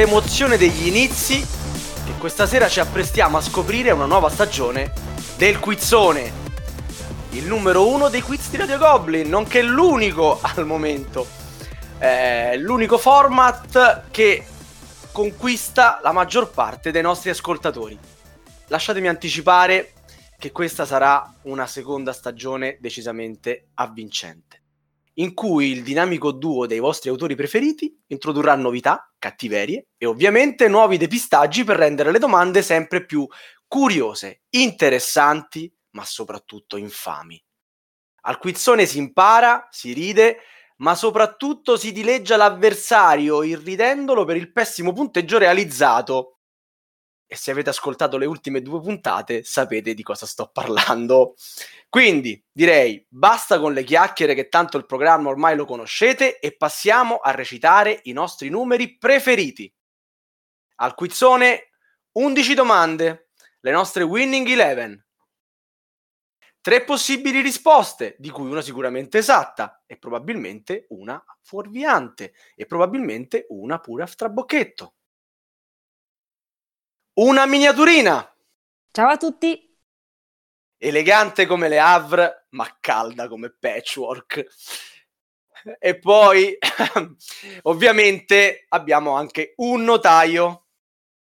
l'emozione degli inizi che questa sera ci apprestiamo a scoprire una nuova stagione del Quizzone. Il numero uno dei quiz di Radio Goblin, nonché l'unico al momento. Eh, l'unico format che conquista la maggior parte dei nostri ascoltatori. Lasciatemi anticipare che questa sarà una seconda stagione decisamente avvincente in cui il dinamico duo dei vostri autori preferiti introdurrà novità, cattiverie e ovviamente nuovi depistaggi per rendere le domande sempre più curiose, interessanti, ma soprattutto infami. Al quizzone si impara, si ride, ma soprattutto si dileggia l'avversario irridendolo per il pessimo punteggio realizzato. E se avete ascoltato le ultime due puntate sapete di cosa sto parlando. Quindi direi basta con le chiacchiere che tanto il programma ormai lo conoscete e passiamo a recitare i nostri numeri preferiti. Al quizzone 11 domande, le nostre winning 11. Tre possibili risposte, di cui una sicuramente esatta e probabilmente una fuorviante e probabilmente una pure a strabocchetto. Una miniaturina. Ciao a tutti elegante come le Havre, ma calda come patchwork. E poi, ovviamente, abbiamo anche un notaio.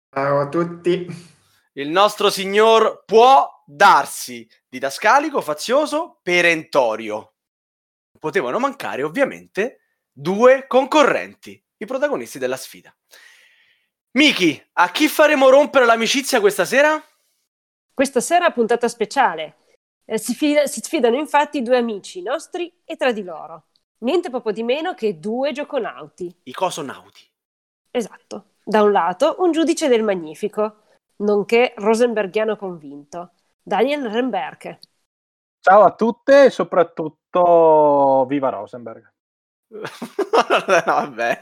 Ciao a tutti. Il nostro signor può darsi didascalico, fazioso, perentorio. Potevano mancare, ovviamente, due concorrenti, i protagonisti della sfida. Miki, a chi faremo rompere l'amicizia questa sera? Questa sera puntata speciale. Eh, si, fida, si, sfidano infatti due amici nostri e tra di loro. Niente proprio di meno che due gioconauti. I cosonauti. Esatto. Da un lato un giudice del Magnifico, nonché rosenbergiano convinto, Daniel Remberke. Ciao a tutte e soprattutto viva Rosenberg. no, vabbè.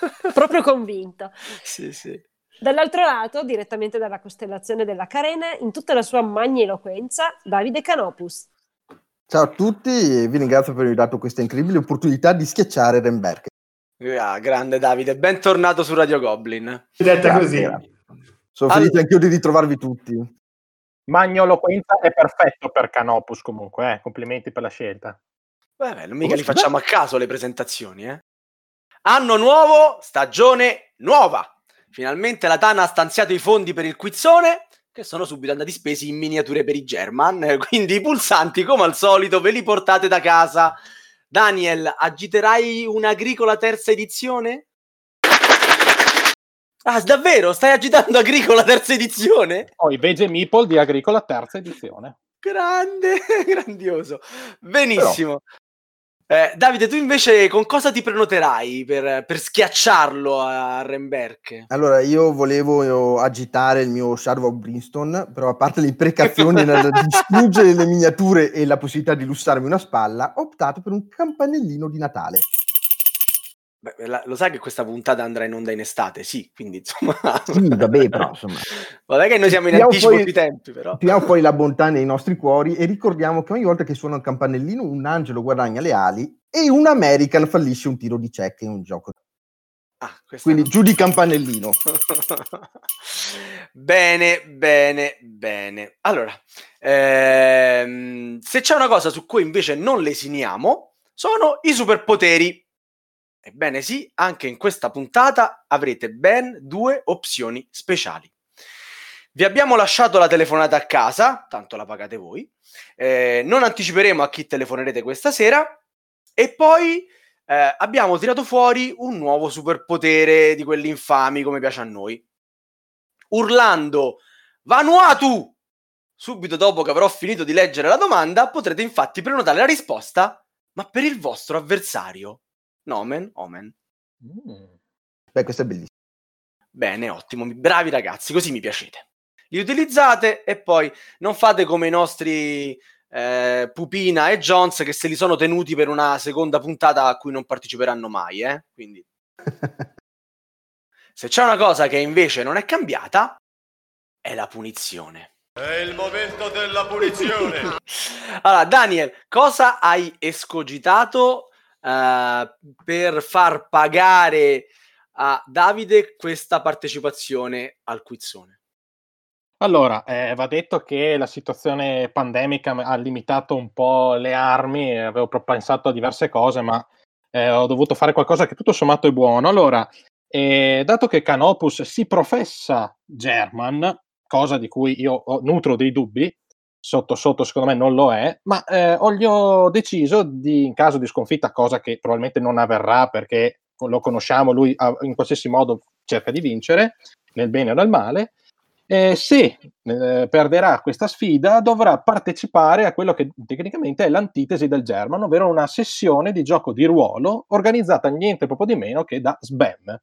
Proprio convinto. Sì, sì. Dall'altro lato, direttamente dalla costellazione della Carena, in tutta la sua magniloquenza, Davide Canopus. Ciao a tutti e vi ringrazio per aver dato questa incredibile opportunità di schiacciare Renberg. Ah, grande Davide, bentornato su Radio Goblin. Detta così. Sono felice allora... anch'io di ritrovarvi tutti. Magnoloquenza è perfetto per Canopus comunque, eh? complimenti per la scelta. Beh, non mica li facciamo a caso le presentazioni, eh? Anno nuovo, stagione nuova. Finalmente la Tana ha stanziato i fondi per il quizzone che sono subito andati spesi in miniature per i German, quindi i pulsanti come al solito ve li portate da casa. Daniel, agiterai un'agricola terza edizione? Ah, davvero? Stai agitando Agricola terza edizione? Oh, i Vege Meeple di Agricola terza edizione. Grande, grandioso. Benissimo. Eh, Davide, tu invece con cosa ti prenoterai per, per schiacciarlo a Remberg? Allora, io volevo agitare il mio Shadow of Brimstone, però a parte le imprecazioni nel distruggere le miniature e la possibilità di lussarmi una spalla, ho optato per un campanellino di Natale. Beh, la, lo sai che questa puntata andrà in onda in estate? Sì, quindi insomma... Sì, vabbè, però insomma... Vabbè che noi siamo in Tiriamo anticipo poi, sui tempi, però... Tiriamo poi la bontà nei nostri cuori e ricordiamo che ogni volta che suona un campanellino un angelo guadagna le ali e un American fallisce un tiro di check in un gioco. Ah, Quindi giù di campanellino. bene, bene, bene. Allora, ehm, se c'è una cosa su cui invece non lesiniamo, sono i superpoteri Ebbene sì, anche in questa puntata avrete ben due opzioni speciali. Vi abbiamo lasciato la telefonata a casa, tanto la pagate voi. Eh, non anticiperemo a chi telefonerete questa sera. E poi eh, abbiamo tirato fuori un nuovo superpotere di quelli infami, come piace a noi. Urlando Vanuatu! Subito dopo che avrò finito di leggere la domanda, potrete infatti prenotare la risposta, ma per il vostro avversario Nomen Omen. Mm. Beh, questo è bellissimo. Bene, ottimo, bravi ragazzi, così mi piacete. Li utilizzate e poi non fate come i nostri eh, Pupina e Jones che se li sono tenuti per una seconda puntata a cui non parteciperanno mai, eh? Quindi se c'è una cosa che invece non è cambiata è la punizione. È il momento della punizione. allora, Daniel, cosa hai escogitato uh, per far pagare a Davide questa partecipazione al quizzone? Allora, eh, va detto che la situazione pandemica ha limitato un po' le armi, avevo pensato a diverse cose, ma eh, ho dovuto fare qualcosa che tutto sommato è buono. Allora, eh, dato che Canopus si professa German, cosa di cui io nutro dei dubbi, sotto sotto secondo me non lo è, ma eh, ho, gli ho deciso di, in caso di sconfitta, cosa che probabilmente non avverrà perché lo conosciamo, lui in qualsiasi modo cerca di vincere, nel bene o nel male, eh, se eh, perderà questa sfida dovrà partecipare a quello che tecnicamente è l'antitesi del German, ovvero una sessione di gioco di ruolo organizzata niente proprio di meno che da SBAM.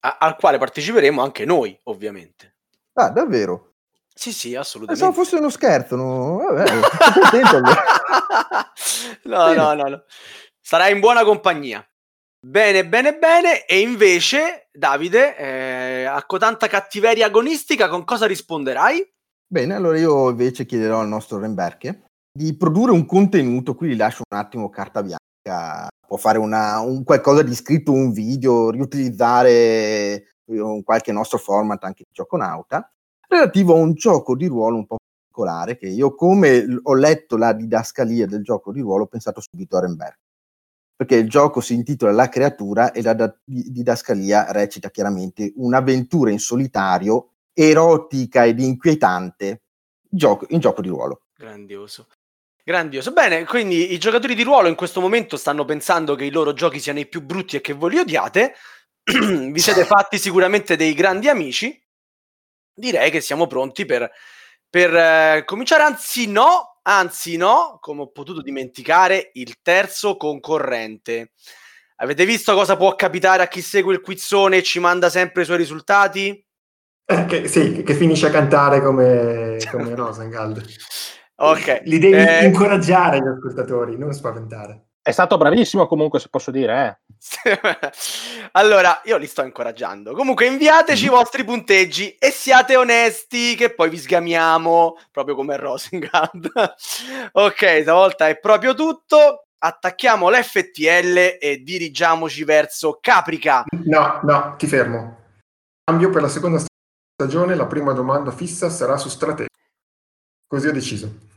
A- al quale parteciperemo anche noi, ovviamente. Ah, davvero? Sì, sì, assolutamente. Pensavo fosse uno scherzo, no? Vabbè, no, no, no, no. Sarai in buona compagnia. Bene, bene, bene. E invece, Davide, eh, a cotanta cattiveria agonistica, con cosa risponderai? Bene, allora io invece chiederò al nostro Remberke di produrre un contenuto, qui gli lascio un attimo carta bianca, può fare una, un qualcosa di scritto, un video, riutilizzare un qualche nostro format anche di gioco nauta, relativo a un gioco di ruolo un po' particolare che io come ho letto la didascalia del gioco di ruolo ho pensato subito a Remberke perché il gioco si intitola La creatura e la da- didascalia recita chiaramente un'avventura in solitario, erotica ed inquietante, gioco, in gioco di ruolo. Grandioso. Grandioso. Bene, quindi i giocatori di ruolo in questo momento stanno pensando che i loro giochi siano i più brutti e che voi li odiate. Vi siete fatti sicuramente dei grandi amici. Direi che siamo pronti per, per eh, cominciare. Anzi, no, Anzi, no, come ho potuto dimenticare, il terzo concorrente. Avete visto cosa può capitare a chi segue il quizzone e ci manda sempre i suoi risultati? Eh, che, sì, che finisce a cantare come, come Rosengald. ok. Li devi eh... incoraggiare gli ascoltatori, non spaventare. È stato bravissimo comunque, se posso dire. Eh. allora, io li sto incoraggiando. Comunque inviateci i vostri punteggi e siate onesti che poi vi sgamiamo, proprio come Rosengard. ok, stavolta è proprio tutto. Attacchiamo l'FTL e dirigiamoci verso Caprica. No, no, ti fermo. Cambio per la seconda stagione, la prima domanda fissa sarà su strategia. Così ho deciso.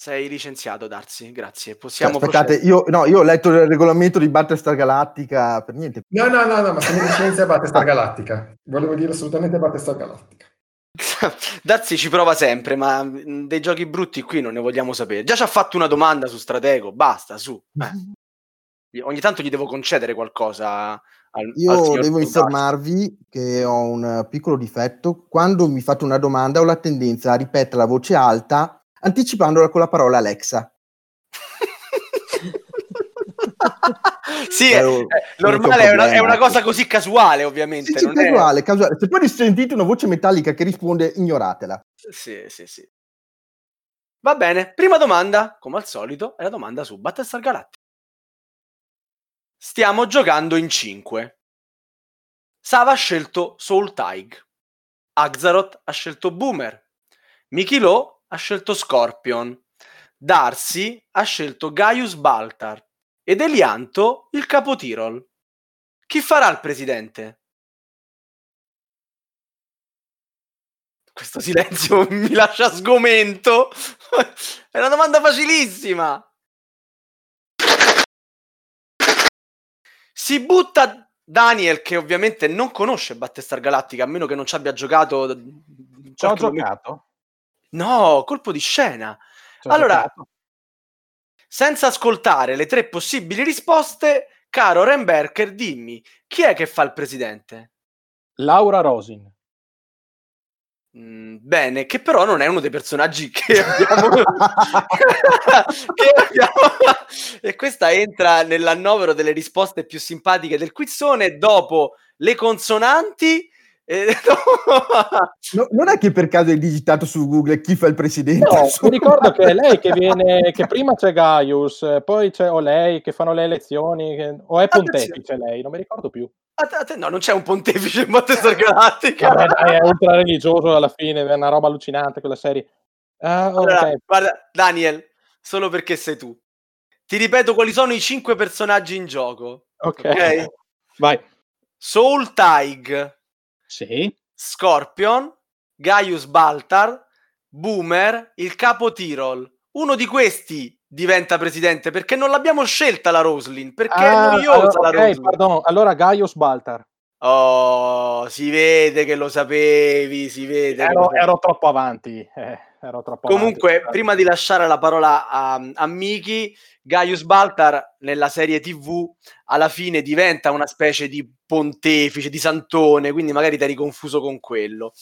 Sei licenziato, Darsi, grazie. Possiamo Aspettate, io, no, io, ho letto il regolamento di Battlestar Galactica, per niente. No, no, no, no ma sono licenza Battlestar Galactica. Volevo dire assolutamente Battlestar Galactica. Darsi ci prova sempre, ma dei giochi brutti qui non ne vogliamo sapere. Già ci ha fatto una domanda su Stratego, basta, su. Eh. Ogni tanto gli devo concedere qualcosa al, Io al devo informarvi che ho un piccolo difetto. Quando mi fate una domanda ho la tendenza a ripetere a voce alta anticipandola con la parola Alexa. sì, è, è normale, è una, è una, cosa così casuale, ovviamente. Sì, sì casuale, casuale. Se poi sentite una voce metallica che risponde, ignoratela. Sì, sì, sì. Va bene, prima domanda, come al solito, è la domanda su Battlestar Galactica. Stiamo giocando in 5. Sava ha scelto Soul Tig. Axaroth ha scelto Boomer. Miki Lo ha scelto Scorpion, Darcy ha scelto Gaius Baltar ed Elianto il capo Tirol. Chi farà il presidente? Questo silenzio mi lascia sgomento. È una domanda facilissima. Si butta Daniel, che ovviamente non conosce Battestar Galactica, a meno che non ci abbia giocato. Ci ho giocato. No, colpo di scena. C'è allora, senza ascoltare le tre possibili risposte, caro Remberker, dimmi, chi è che fa il presidente? Laura Rosin. Mm, bene, che però non è uno dei personaggi che abbiamo, che abbiamo... e questa entra nell'annovero delle risposte più simpatiche del quizzone dopo le consonanti no, non è che per caso hai digitato su Google chi fa il presidente? No, mi ricordo che è lei che viene, che prima c'è Gaius, poi c'è o lei che fanno le elezioni, che, o è pontefice lei, non mi ricordo più. No, non c'è un pontefice in Battlestar Galactica. Vabbè, dai, è ultra religioso alla fine, è una roba allucinante quella serie. Uh, allora, okay. Guarda, Daniel, solo perché sei tu. Ti ripeto quali sono i cinque personaggi in gioco. Ok. okay? Vai. Soul Tig, Sì. Scorpion, Gaius Baltar, Boomer, il capo Tirol. Uno di questi diventa presidente perché non l'abbiamo scelta la Roslin, perché Ah, è noiosa allora, la ok, Roslin. pardon. Allora Gaius Baltar. Oh, si vede che lo sapevi, si vede. Ero, ero troppo avanti. eh, ero troppo Comunque, avanti. prima di lasciare la parola a, a Miki, Gaius Baltar nella serie TV alla fine diventa una specie di pontefice, di santone, quindi magari ti eri confuso con quello.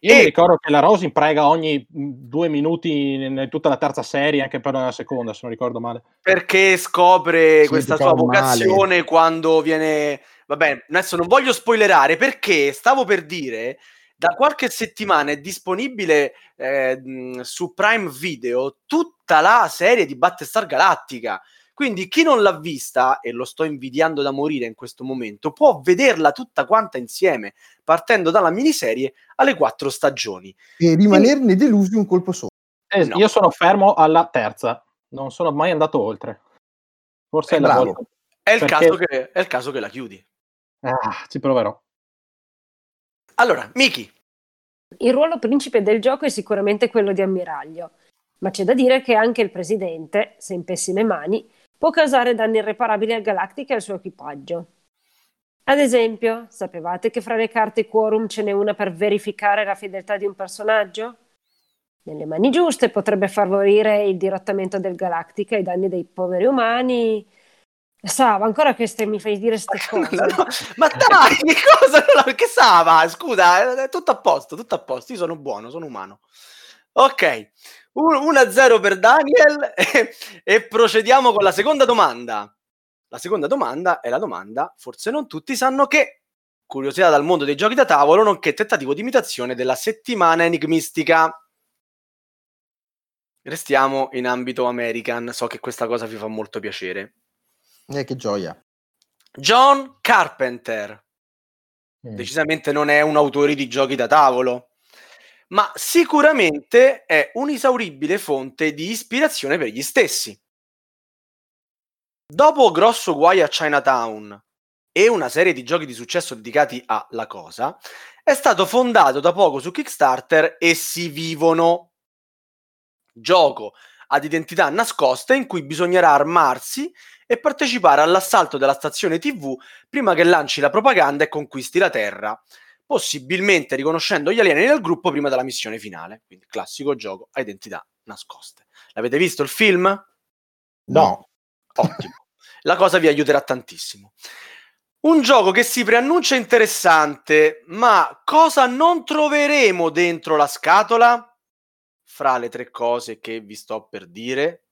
Io E- mi ricordo che la Rose imprega ogni mh, due minuti in, tutta la terza serie, anche per la seconda, se non ricordo male. perché scopre Sì, questa sua fa male. vocazione quando viene vabbè adesso non voglio spoilerare perché stavo per dire da qualche settimana è disponibile eh, mh, su Prime Video tutta la serie di Battlestar Galactica quindi chi non l'ha vista e lo sto invidiando da morire in questo momento può vederla tutta quanta insieme partendo dalla miniserie alle quattro stagioni E rimanerne delusi un colpo solo. Eh, No. Io sono fermo alla terza, non sono mai andato oltre. Forse Eh, è la volta. è il, Perché- caso che, è il caso che la chiudi Ah, ci proverò. allora Miki Il ruolo principe del gioco è sicuramente quello di ammiraglio, ma c'è da dire che anche il presidente, se in pessime mani, può causare danni irreparabili al Galactica e al suo equipaggio. Ad esempio, sapevate che fra le carte quorum ce n'è una per verificare la fedeltà di un personaggio? Nelle mani giuste potrebbe favorire il dirottamento del Galactica ai danni dei poveri umani. Sava, ancora che ste- mi fai dire queste cose. No, ma dai, che cosa? No, Che Sava? Scusa, è tutto a posto, tutto a posto. Io sono buono, sono umano. Ok, 1-0 per Daniel e, e procediamo con la seconda domanda. La seconda domanda è la domanda, forse non tutti sanno che, curiosità dal mondo dei giochi da tavolo, nonché tentativo di imitazione della settimana enigmistica. Restiamo in ambito American, so che questa cosa vi fa molto piacere. Eh, che gioia. John Carpenter. Mm. decisamente non è un autore di giochi da tavolo, ma sicuramente è un'isauribile fonte di ispirazione per gli stessi. Dopo Grosso Guai a Chinatown e una serie di giochi di successo dedicati a La Cosa, è stato fondato da poco su Kickstarter Essi Vivono, gioco ad identità nascosta in cui bisognerà armarsi e partecipare all'assalto della stazione TV prima che lanci la propaganda e conquisti la Terra, possibilmente riconoscendo gli alieni nel gruppo prima della missione finale. Quindi classico gioco a identità nascoste. L'avete visto il film? No. Ottimo. La cosa vi aiuterà tantissimo. Un gioco che si preannuncia interessante, ma cosa non troveremo dentro la scatola? Fra le tre cose che vi sto per dire.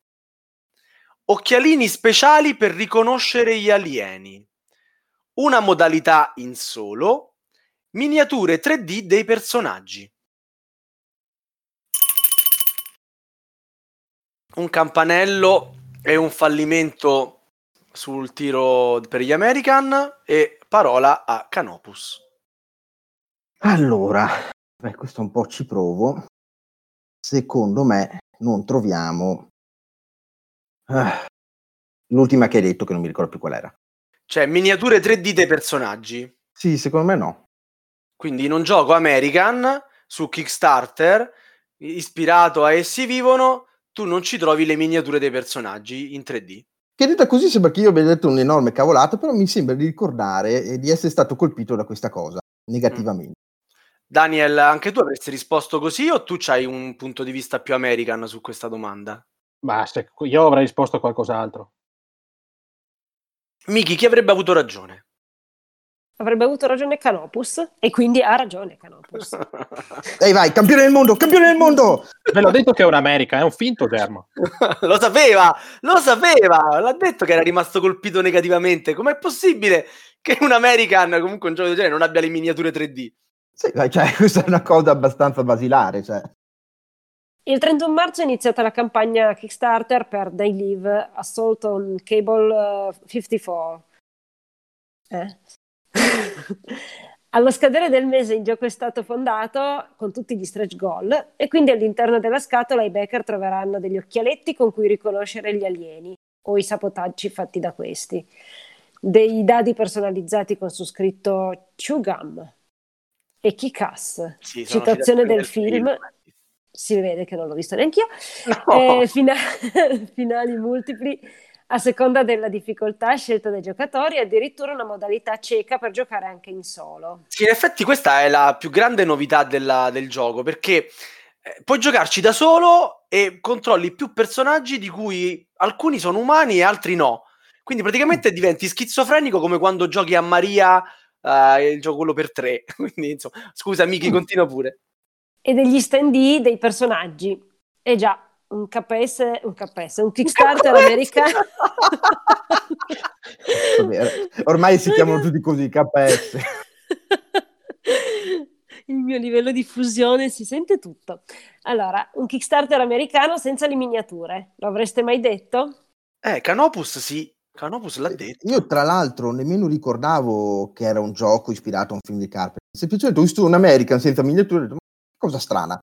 Occhialini speciali per riconoscere gli alieni. Una modalità in solo. Miniature 3D dei personaggi. Un campanello e un fallimento sul tiro per gli American e parola a Canopus. Allora, beh, questo un po' ci provo. Secondo me non troviamo ah, l'ultima che hai detto, che non mi ricordo più qual era. Cioè, miniature 3D dei personaggi. Sì, secondo me no. Quindi in un gioco American su Kickstarter, ispirato a Essi Vivono, tu non ci trovi le miniature dei personaggi in 3D. Che detta così sembra che io abbia detto un'enorme cavolata, però mi sembra di ricordare di essere stato colpito da questa cosa, negativamente. Daniel, anche tu avresti risposto così o tu hai un punto di vista più American su questa domanda? Basta, io avrei risposto a qualcos'altro. Miki, chi avrebbe avuto ragione? Avrebbe avuto ragione Canopus e quindi ha ragione Canopus. Ehi vai, campione del mondo, campione del mondo! Ve l'ho detto che è un'America, è un finto Dermo. lo sapeva, lo sapeva, l'ha detto che era rimasto colpito negativamente. Com'è possibile che un American, comunque un gioco del genere, non abbia le miniature 3D? Sì, cioè, questa è una cosa abbastanza basilare, cioè. Il 31 marzo è iniziata la campagna Kickstarter per They Live Assault on Cable eh, 54. Eh? Allo scadere del mese il gioco è stato fondato con tutti gli stretch goal e quindi all'interno della scatola i backer troveranno degli occhialetti con cui riconoscere gli alieni o i sabotaggi fatti da questi. dei dadi personalizzati con su scritto Chugam e Kikas, Sì, citazione del film. Si vede che non l'ho visto neanch'io. No. Eh, fina- finali multipli a seconda della difficoltà scelta dai giocatori, addirittura una modalità cieca per giocare anche in solo. Sì, in effetti questa è la più grande novità della- del gioco perché eh, puoi giocarci da solo e controlli più personaggi di cui alcuni sono umani e altri no. Quindi praticamente diventi schizofrenico come quando giochi a Maria eh, il gioco quello per tre. Quindi, insomma, scusa, Miki, Mm. continua pure. E degli stand dei personaggi. E già, un KS, un KS, un Kickstarter americano. Ormai si chiamano tutti così, KS. Il mio livello di fusione si sente tutto. Allora, un Kickstarter americano senza le miniature. Lo avreste mai detto? Eh, Canopus sì, Canopus l'ha detto. Io tra l'altro nemmeno ricordavo che era un gioco ispirato a un film di Carpenter. Semplicemente ho visto un American senza miniature e ho detto, ma cosa strana.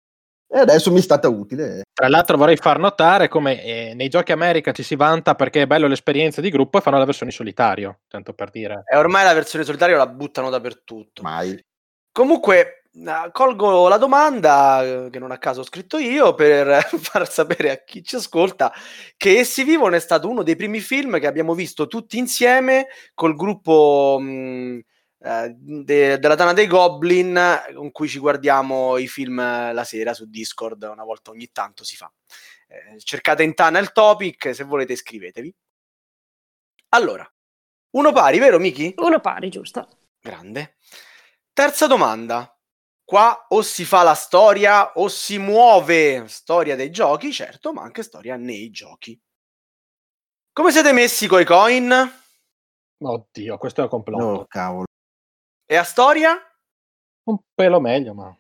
E adesso mi è stata utile. Tra l'altro vorrei far notare come eh, nei giochi America ci si vanta perché è bello l'esperienza di gruppo e fanno la versione in solitario, tanto per dire. E ormai la versione solitaria la buttano dappertutto. Mai. Comunque, eh, colgo la domanda eh, che non a caso ho scritto io per far sapere a chi ci ascolta che Essi Vivono è stato uno dei primi film che abbiamo visto tutti insieme col gruppo mh, eh, de- della Tana dei Goblin con cui ci guardiamo i film eh, la sera su Discord, una volta ogni tanto si fa. Eh, cercate in Tana il topic, se volete iscrivetevi. Allora, uno pari, vero Miki? Uno pari, giusto? Grande. Terza domanda. Qua o si fa la storia o si muove. Storia dei giochi, certo, ma anche storia nei giochi. Come siete messi coi coin? Oddio, questo è un complotto. Oh, cavolo. E a storia? Un pelo meglio, ma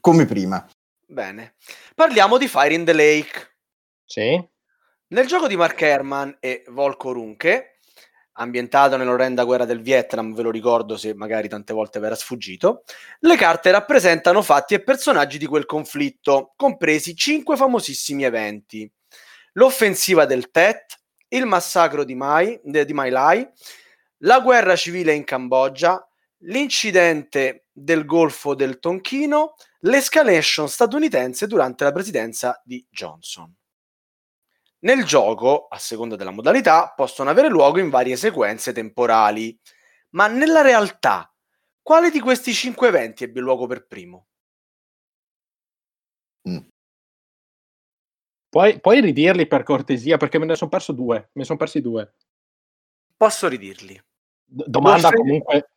Come prima. Bene. Parliamo di Fire in the Lake. sì. Nel gioco di Mark Herman e Volko Runke, ambientato nell'orrenda guerra del Vietnam, ve lo ricordo se magari tante volte vi era sfuggito, le carte rappresentano fatti e personaggi di quel conflitto, compresi cinque famosissimi eventi. L'offensiva del Tet, il massacro di Mai, de- di My Lai, la guerra civile in Cambogia, l'incidente del Golfo del Tonchino, l'escalation statunitense durante la presidenza di Johnson. Nel gioco, a seconda della modalità, possono avere luogo in varie sequenze temporali, ma nella realtà, quale di questi cinque eventi ebbe luogo per primo? Puoi, puoi ridirli per cortesia perché me ne sono perso due. Me ne sono persi due. Posso ridirli. D- domanda Forse- comunque.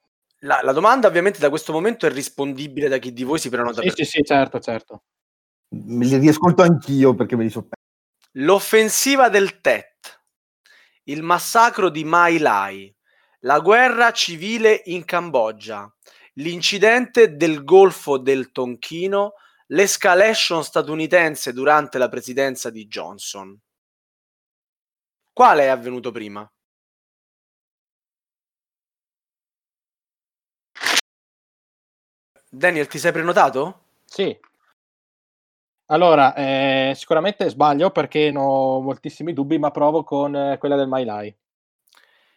La, la domanda ovviamente da questo momento è rispondibile da chi di voi si prenota Sì, per sì, sì, certo, certo. Me li riascolto anch'io perché me li so persi. L'offensiva del Tet, il massacro di Mai Lai, la guerra civile in Cambogia, l'incidente del Golfo del Tonchino, l'escalation statunitense durante la presidenza di Johnson. Quale è avvenuto prima? Daniel, ti sei prenotato? Sì. Allora, eh, sicuramente sbaglio perché ho moltissimi dubbi, ma provo con eh, quella del My Lai.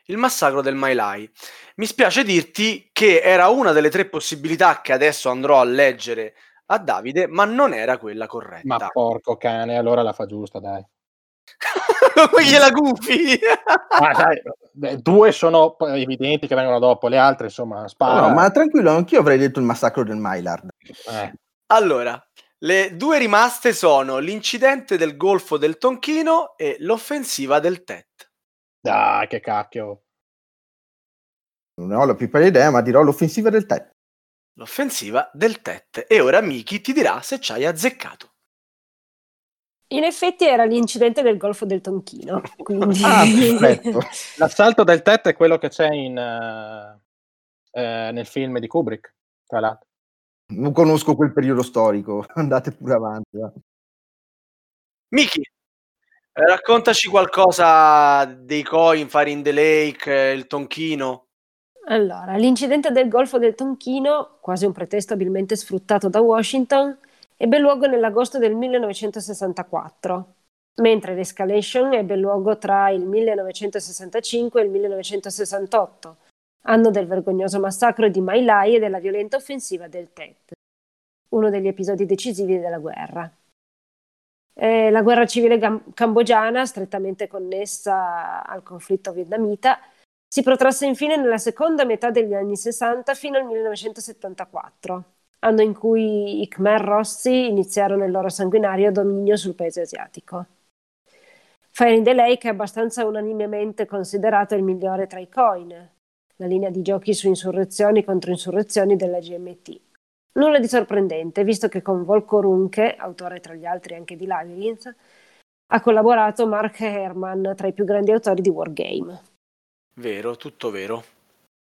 Il massacro del Mai Lai. Mi spiace dirti che era una delle tre possibilità che adesso andrò a leggere a Davide, ma non era quella corretta. Ma porco cane, allora la fa giusta, dai. Gliela gufi. Ah, due sono evidenti che vengono dopo, le altre, insomma, spara. No, ma tranquillo, anch'io avrei detto il massacro del Maillard. Eh, allora, le due rimaste sono l'incidente del Golfo del Tonchino e l'offensiva del Tet. dai, che cacchio. Non ne ho la più pallida idea, ma dirò l'offensiva del Tet. L'offensiva del Tet. E ora Miki ti dirà se ci hai azzeccato. In effetti era l'incidente del Golfo del Tonchino. Quindi... Ah, perfetto. L'assalto del tetto è quello che c'è in, eh, eh, nel film di Kubrick, tra l'altro. Non conosco quel periodo storico, andate pure avanti. va. Miki, raccontaci qualcosa dei coin, Fire in the Lake, eh, il Tonchino. Allora, l'incidente del Golfo del Tonchino, quasi un pretesto abilmente sfruttato da Washington, ebbe luogo nell'agosto del 1964. mentre l'escalation ebbe luogo tra il 1965 e il 1968, anno del vergognoso massacro di My Lai e della violenta offensiva del Tet, uno degli episodi decisivi della guerra. Eh, la guerra civile gam- cambogiana, strettamente connessa al conflitto vietnamita, si protrasse infine nella seconda metà degli anni 60 fino al 1974, anno in cui i Khmer Rossi iniziarono il loro sanguinario dominio sul paese asiatico. Fire in the Lake è abbastanza unanimemente considerato il migliore tra i coin, la linea di giochi su insurrezioni contro insurrezioni della GMT. Nulla di sorprendente, visto che con Volko Runke, autore tra gli altri anche di Labyrinth, ha collaborato Mark Herman, tra i più grandi autori di Wargame. Vero, tutto vero.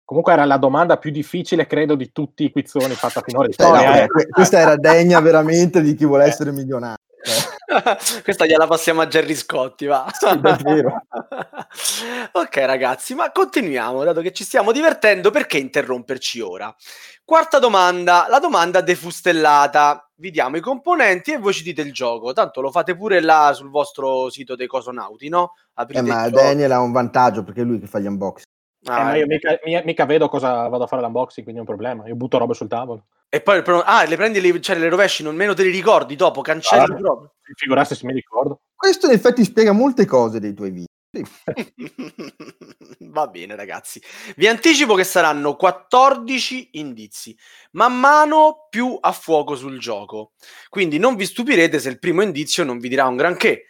Comunque era la domanda più difficile, credo, di tutti i quizzoni fatta finora in Cioè, no, eh. questa era degna veramente di chi vuole essere milionario. cioè. Questa gliela passiamo a Gerry Scotti, va. Sì, davvero. ok, ragazzi, ma continuiamo, dato che ci stiamo divertendo, perché interromperci ora? Quarta domanda, la domanda defustellata. Vi diamo i componenti e voi ci dite il gioco. Tanto lo fate pure là sul vostro sito dei Cosonauti, no? Aprite Eh, ma. Daniel ha un vantaggio perché è lui che fa gli unboxing. Eh, Ah, ma io mica, mi- mica vedo cosa vado a fare l'unboxing, quindi è un problema. Io butto robe sul tavolo. E poi ah, le prendi, le, cioè le rovesci, non meno te li ricordi dopo, cancelli Ah. proprio. Figurarsi se mi ricordo. Questo in effetti spiega molte cose dei tuoi video. Va bene, ragazzi. Vi anticipo che saranno 14 indizi, man mano più a fuoco sul gioco. Quindi non vi stupirete se il primo indizio non vi dirà un granché,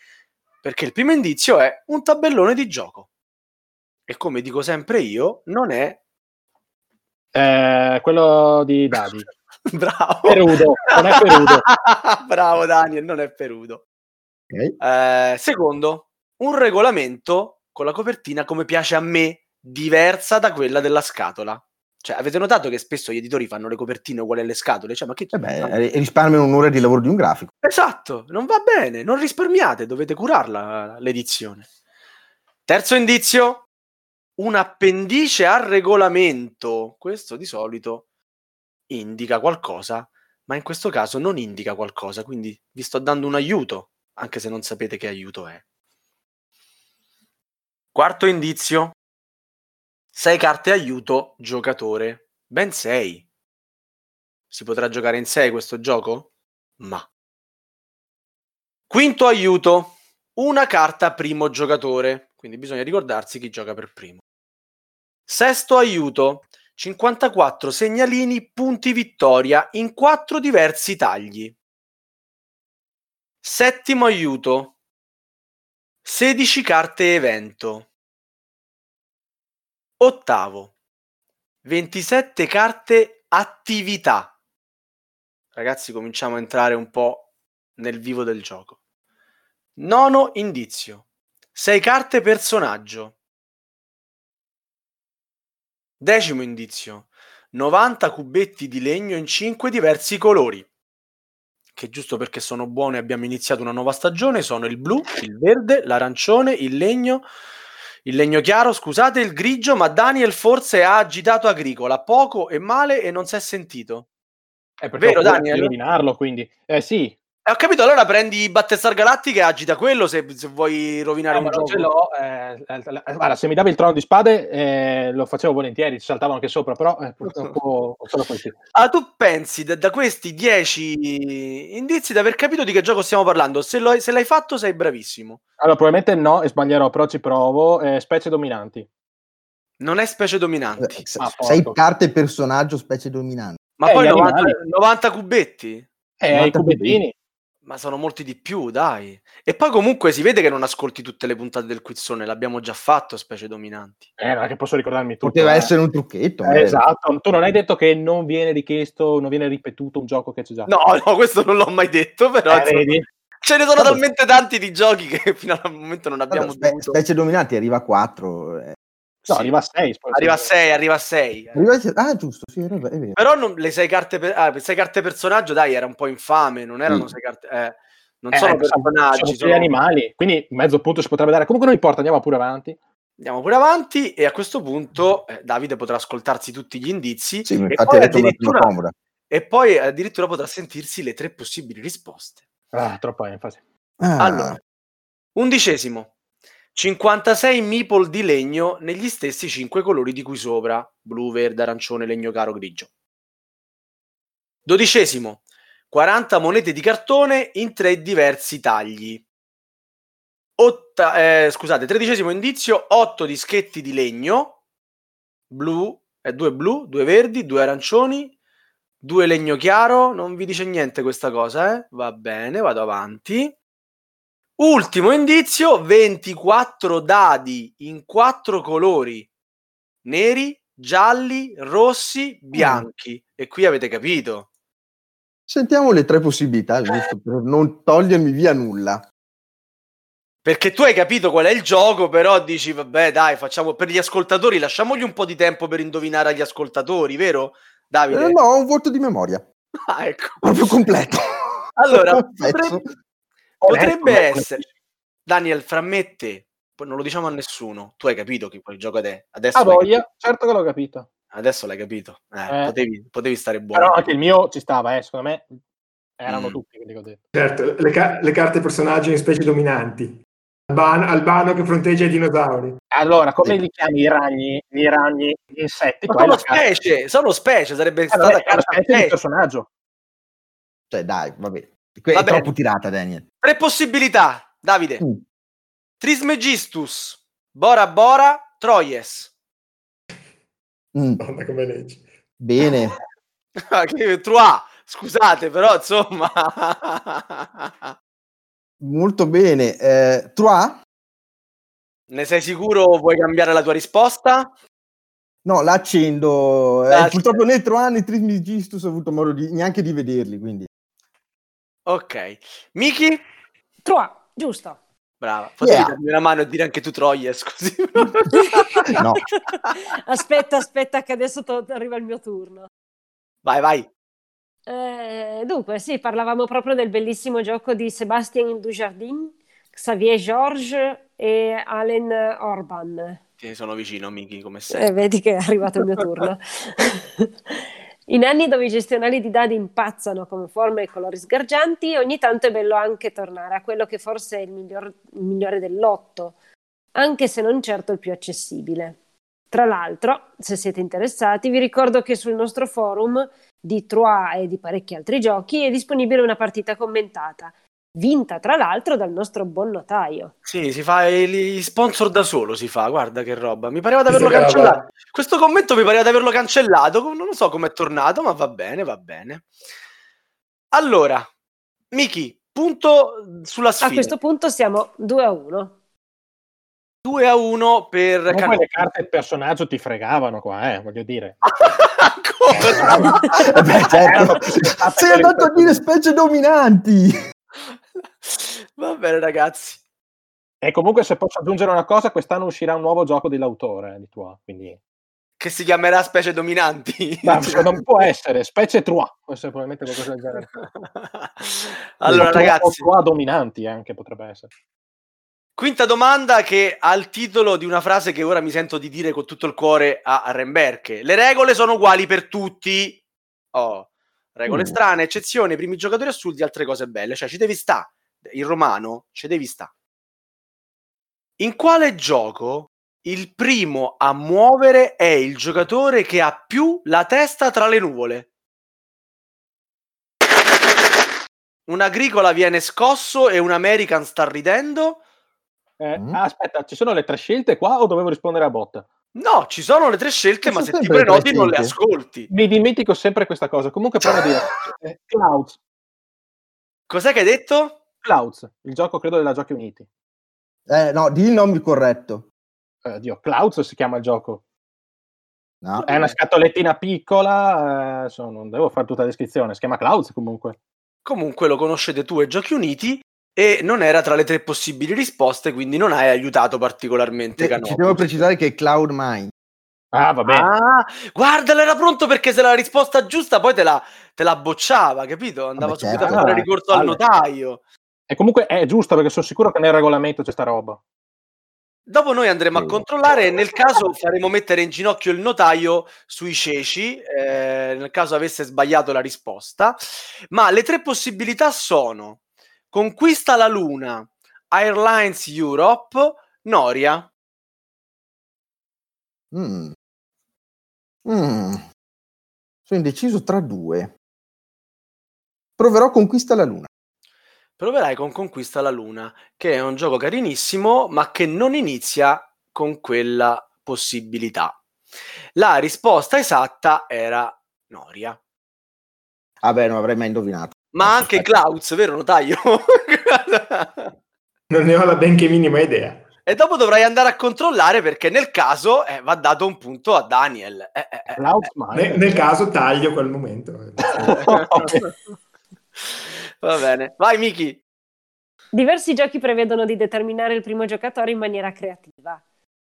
perché il primo indizio è un tabellone di gioco. E come dico sempre io, non è Eh, quello di Dadi. bravo. Perudo, non è Perudo. bravo Daniel, non è perudo. Ok? Eh, secondo, un regolamento con la copertina come piace a me, diversa da quella della scatola. Cioè, avete notato che spesso gli editori fanno le copertine uguali alle scatole? Cioè, ma che Eh beh, ri- risparmiano un'ora di lavoro di un grafico. Esatto, non va bene, non risparmiate, dovete curarla l'edizione. Terzo indizio, un appendice al regolamento. Questo di solito indica qualcosa, ma in questo caso non indica qualcosa, quindi vi sto dando un aiuto, anche se non sapete che aiuto è. Quarto indizio, sei carte aiuto giocatore, ben sei. Si potrà giocare in 6 questo gioco? Ma. Quinto aiuto, una carta primo giocatore, quindi bisogna ricordarsi chi gioca per primo. Sesto aiuto, 54 segnalini punti vittoria in quattro diversi tagli. Settimo aiuto, 16 carte evento. Ottavo, 27 carte attività. Ragazzi, cominciamo a entrare un po' nel vivo del gioco. Nono indizio. 6 carte personaggio. Decimo indizio. 90 cubetti di legno in 5 diversi colori. Che giusto perché sono buono e abbiamo iniziato una nuova stagione, sono il blu, il verde, l'arancione, il legno, il legno chiaro, scusate, il grigio, ma Daniel forse ha agitato agricola, poco e male e non si è sentito. Eh, perché Vero, Daniel? di rovinarlo, quindi. Eh sì. Eh, ho capito, allora prendi Battestar Galactica e agita quello se, se vuoi rovinare Eh, un gioco. ce l'ho. eh, eh, eh, guarda, se mi davi il trono di spade eh, lo facevo volentieri, ci saltavano anche sopra, però eh, purtroppo solo questi. Ah, tu pensi da, da questi 10 indizi di aver capito di che gioco stiamo parlando? Se, lo- se l'hai fatto sei bravissimo. Allora, probabilmente no, e sbaglierò, però ci provo. Eh, specie dominanti. Non è specie dominanti. Ah, Sei porco. carte personaggio specie dominante. Ma Eh, poi gli 90, animali. 90 cubetti? Eh, i 90 cubettini. Ma sono molti di più, dai. E poi comunque si vede che non ascolti tutte le puntate del quizzone, l'abbiamo già fatto, specie dominanti. Eh, non è che posso ricordarmi tutto. Poteva eh. essere un trucchetto. Eh, esatto, tu non hai detto che non viene richiesto, non viene ripetuto un gioco che c'è già. No, no, questo non l'ho mai detto, però Eh, insomma, vedi? ce ne sono Vabbè. talmente tanti di giochi che fino al momento non abbiamo Allora, spe- dovuto... specie dominanti arriva a 4. No, Sì. arriva a 6. Arriva a 6, arriva a 6. Arriva a- Ah, giusto, sì, è vero. è vero. Però non- le 6 carte, per, ah, sei carte personaggio, dai, era un po' infame, non erano Mm. 6 carte... eh, non Eh, sono sono, personaggi, sono sono- gli animali, quindi mezzo punto si potrebbe dare. Comunque non importa, andiamo pure avanti. Andiamo pure avanti e a questo punto eh, Davide potrà ascoltarsi tutti gli indizi Sì, e, poi addirittura, e poi addirittura potrà sentirsi le tre possibili risposte. Ah, troppa enfasi. Ah, Allora, Undicesimo. 56 meeple di legno negli stessi 5 colori di qui sopra, blu, verde, arancione, legno caro, grigio. Dodicesimo, 40 monete di cartone in tre diversi tagli. Otta- eh, scusate, tredicesimo indizio, 8 dischetti di legno, blu, eh, due blu, due verdi, due arancioni, due legno chiaro, non vi dice niente questa cosa, eh? Va bene, vado avanti. Ultimo indizio, 24 dadi in quattro colori, neri, gialli, rossi, bianchi. E qui avete capito. Sentiamo le tre possibilità, giusto per non togliermi via nulla. Perché tu hai capito qual è il gioco, però dici, vabbè, dai, facciamo per gli ascoltatori, lasciamogli un po' di tempo per indovinare agli ascoltatori, vero? Davide? Eh, no, ho un voto di memoria. Ah, ecco. Proprio completo. Allora, Pezzo. Potrebbe, Ecco, essere... Daniel, fra me te, non lo diciamo a nessuno, tu hai capito che quel gioco è. Adesso, A l'hai, voglia, certo che l'ho capito. adesso l'hai capito. Eh, Eh. Potevi, potevi stare buono. Però anche il mio ci stava, eh, secondo me erano Mm. tutti quelli che ho detto. Certo, le, ca- le carte personaggio in specie dominanti. Albano, Albano che fronteggia i dinosauri. Allora, come li chiami i ragni, i ragni, gli insetti? Ma sono specie, sono specie, sarebbe Eh, stata vabbè, specie di personaggio. Cioè, dai, vabbè. Que- è troppo tirata, Daniel. Tre possibilità, Davide. Mm. Trismegistus, Bora Bora, Troies. Mm, Madonna, come leggi. bene. Ah, Trois, scusate, però insomma... Molto bene. Eh, Trois? ne sei sicuro? Vuoi cambiare la tua risposta? No, la accendo. Eh, La accendo. purtroppo né Trois né Trismegistus ho avuto modo di, neanche di vederli, quindi. Ok. Miki? Trois, giusto. Brava. Potevi Yeah. darmi una mano e dire anche tu Troies, così. No. aspetta, aspetta che adesso to- arriva il mio turno. Vai, vai. Eh, dunque, sì, parlavamo proprio del bellissimo gioco di Sébastien Dujardin, Xavier Georges e Allen Orban. Ti sono vicino, Miki, come Eh, sempre. vedi che è arrivato il mio turno. In anni dove i gestionali di dadi impazzano con forme e colori sgargianti, ogni tanto è bello anche tornare a quello che forse è il, miglior- il migliore dell'otto, anche se non certo il più accessibile. Tra l'altro, se siete interessati, vi ricordo che sul nostro forum di Trois e di parecchi altri giochi è disponibile una partita commentata, vinta tra l'altro dal nostro buon notaio. Sì, si fa i gli sponsor da solo, si fa, guarda che roba. Mi pareva di averlo cancellato. Questo commento mi pareva di averlo cancellato, non lo so come è tornato, ma va bene, va bene. Allora, Miki, punto sulla A sfida. questo punto siamo 2 a 1. 2 a 1 per Comunque Canopy. le carte personaggio ti fregavano qua, eh, voglio dire. Ancora? Eh beh, certo. Sei andato a dire specie dominanti. Va bene, ragazzi. E comunque se posso aggiungere una cosa, quest'anno uscirà un nuovo gioco dell'autore eh, di Tua, quindi Che si chiamerà specie dominanti. Ma non può essere, specie Trois, può essere probabilmente qualcosa del genere. allora, O ragazzi, Trois dominanti anche potrebbe essere. quinta domanda che ha il titolo di una frase che ora mi sento di dire con tutto il cuore a Remberke. Le regole sono uguali per tutti. Oh, regole Mm. strane, eccezioni, primi giocatori assurdi, altre cose belle. Cioè, ci devi sta. In romano, ci devi sta. In quale gioco il primo a muovere è il giocatore che ha più la testa tra le nuvole? Un agricola viene scosso e un American sta ridendo? Eh, Mm. ah, aspetta, ci sono le tre scelte qua o dovevo rispondere a botta? No, ci sono le tre scelte, Ci ma se ti prenoti non le ascolti. Mi dimentico sempre questa cosa. Comunque provo a dire eh, Clouds, Cos'è che hai detto? Clouds, il gioco credo della Giochi Uniti. Eh, no, di il nome corretto. Eh, Dio, Clouds si chiama il gioco. No. È una scatolettina piccola, eh, so, non devo fare tutta la descrizione, si chiama Clouds comunque. Comunque lo conoscete tu e Giochi Uniti e non era tra le tre possibili risposte, quindi non hai aiutato particolarmente Eh, Canopus. ci devo precisare che è Cloud Mine. Ah, va bene. Ah, guarda, era pronto perché se la risposta giusta poi te la, te la bocciava, capito? Andava Vabbè, subito certo. a fare ricorso al notaio. E comunque è giusto perché sono sicuro che nel regolamento c'è sta roba. Dopo noi andremo a controllare e nel caso faremo mettere in ginocchio il notaio sui ceci, eh, nel caso avesse sbagliato la risposta. Ma le tre possibilità sono conquista la luna, Airlines Europe, Noria. Mm. Mm. Sono indeciso tra due. Proverò Conquista la Luna. Proverai con Conquista la Luna, che è un gioco carinissimo, ma che non inizia con quella possibilità. La risposta esatta era Noria. Vabbè, non avrei mai indovinato. Ma anche Klaus, vero notaio? Non ne ho la benché minima idea. e dopo dovrai andare a controllare perché nel caso eh, va dato un punto a Daniel. Eh, eh, eh. Klaus Meier. Ne- nel caso taglio quel momento. Va bene, vai Miki. Diversi giochi prevedono di determinare il primo giocatore in maniera creativa,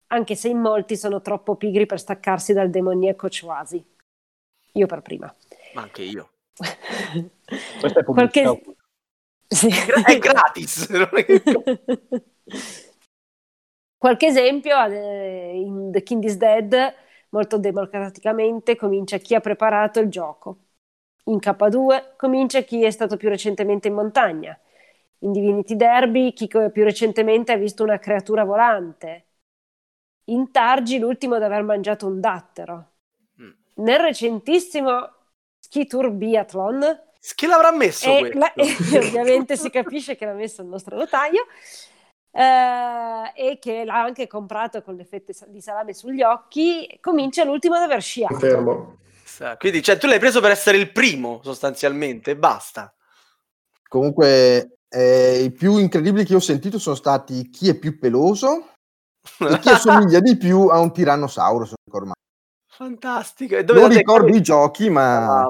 anche se in molti sono troppo pigri per staccarsi dal demoniaco Chuasi. Io per prima. Ma anche io. Questa è. Qualche... Sì. È gratis. non è che- Qualche esempio, eh, in The King is Dead, molto democraticamente comincia chi ha preparato il gioco. In K2 comincia chi è stato più recentemente in montagna. In Divinity Derby chi più recentemente ha visto una creatura volante. In Targi l'ultimo ad aver mangiato un dattero. Mm. Nel recentissimo Ski Tour Biathlon Chi l'avrà messo e, la- e ovviamente si capisce che l'ha messo il nostro notaio eh, e che l'ha anche comprato con l'effetto sa- di salame sugli occhi. Comincia l'ultimo ad aver sciato. Confermo. Quindi cioè, tu l'hai preso per essere il primo, sostanzialmente, e basta. Comunque, eh, i più incredibili che ho sentito sono stati chi è più peloso e chi assomiglia di più a un tirannosauro. Fantastico. E dove Non ricordo tecnica- i giochi, ma Ah.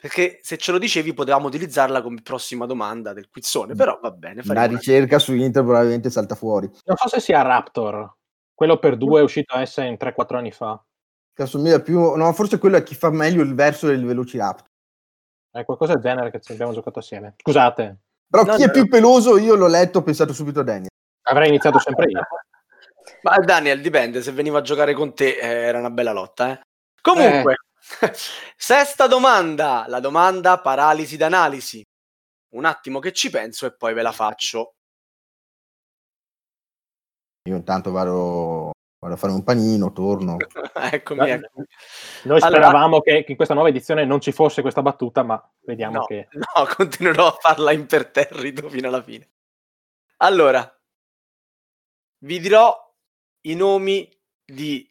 Perché se ce lo dicevi potevamo utilizzarla come prossima domanda del quizzone, però va bene. La ricerca su internet probabilmente salta fuori. Non so se sia Raptor. Quello per due è uscito a Essen 3-4 anni fa. Che assomiglia più... No, forse quello è chi fa meglio il verso del Velociraptor. È qualcosa del genere che ci abbiamo giocato assieme. Scusate, Però No, chi no, è più peloso io l'ho letto, ho pensato subito a Daniel. avrei iniziato sempre io. Ma Daniel, dipende, se veniva a giocare con te eh, era una bella lotta. Eh. Comunque, sesta domanda, la domanda paralisi d'analisi. Un attimo che ci penso e poi ve la faccio. Io intanto vado, vado a fare un panino, torno. eccomi, eccomi. Noi Allora- speravamo che, che in questa nuova edizione non ci fosse questa battuta, ma vediamo No, che... no, continuerò a farla imperterrito fino alla fine. Allora, vi dirò i nomi di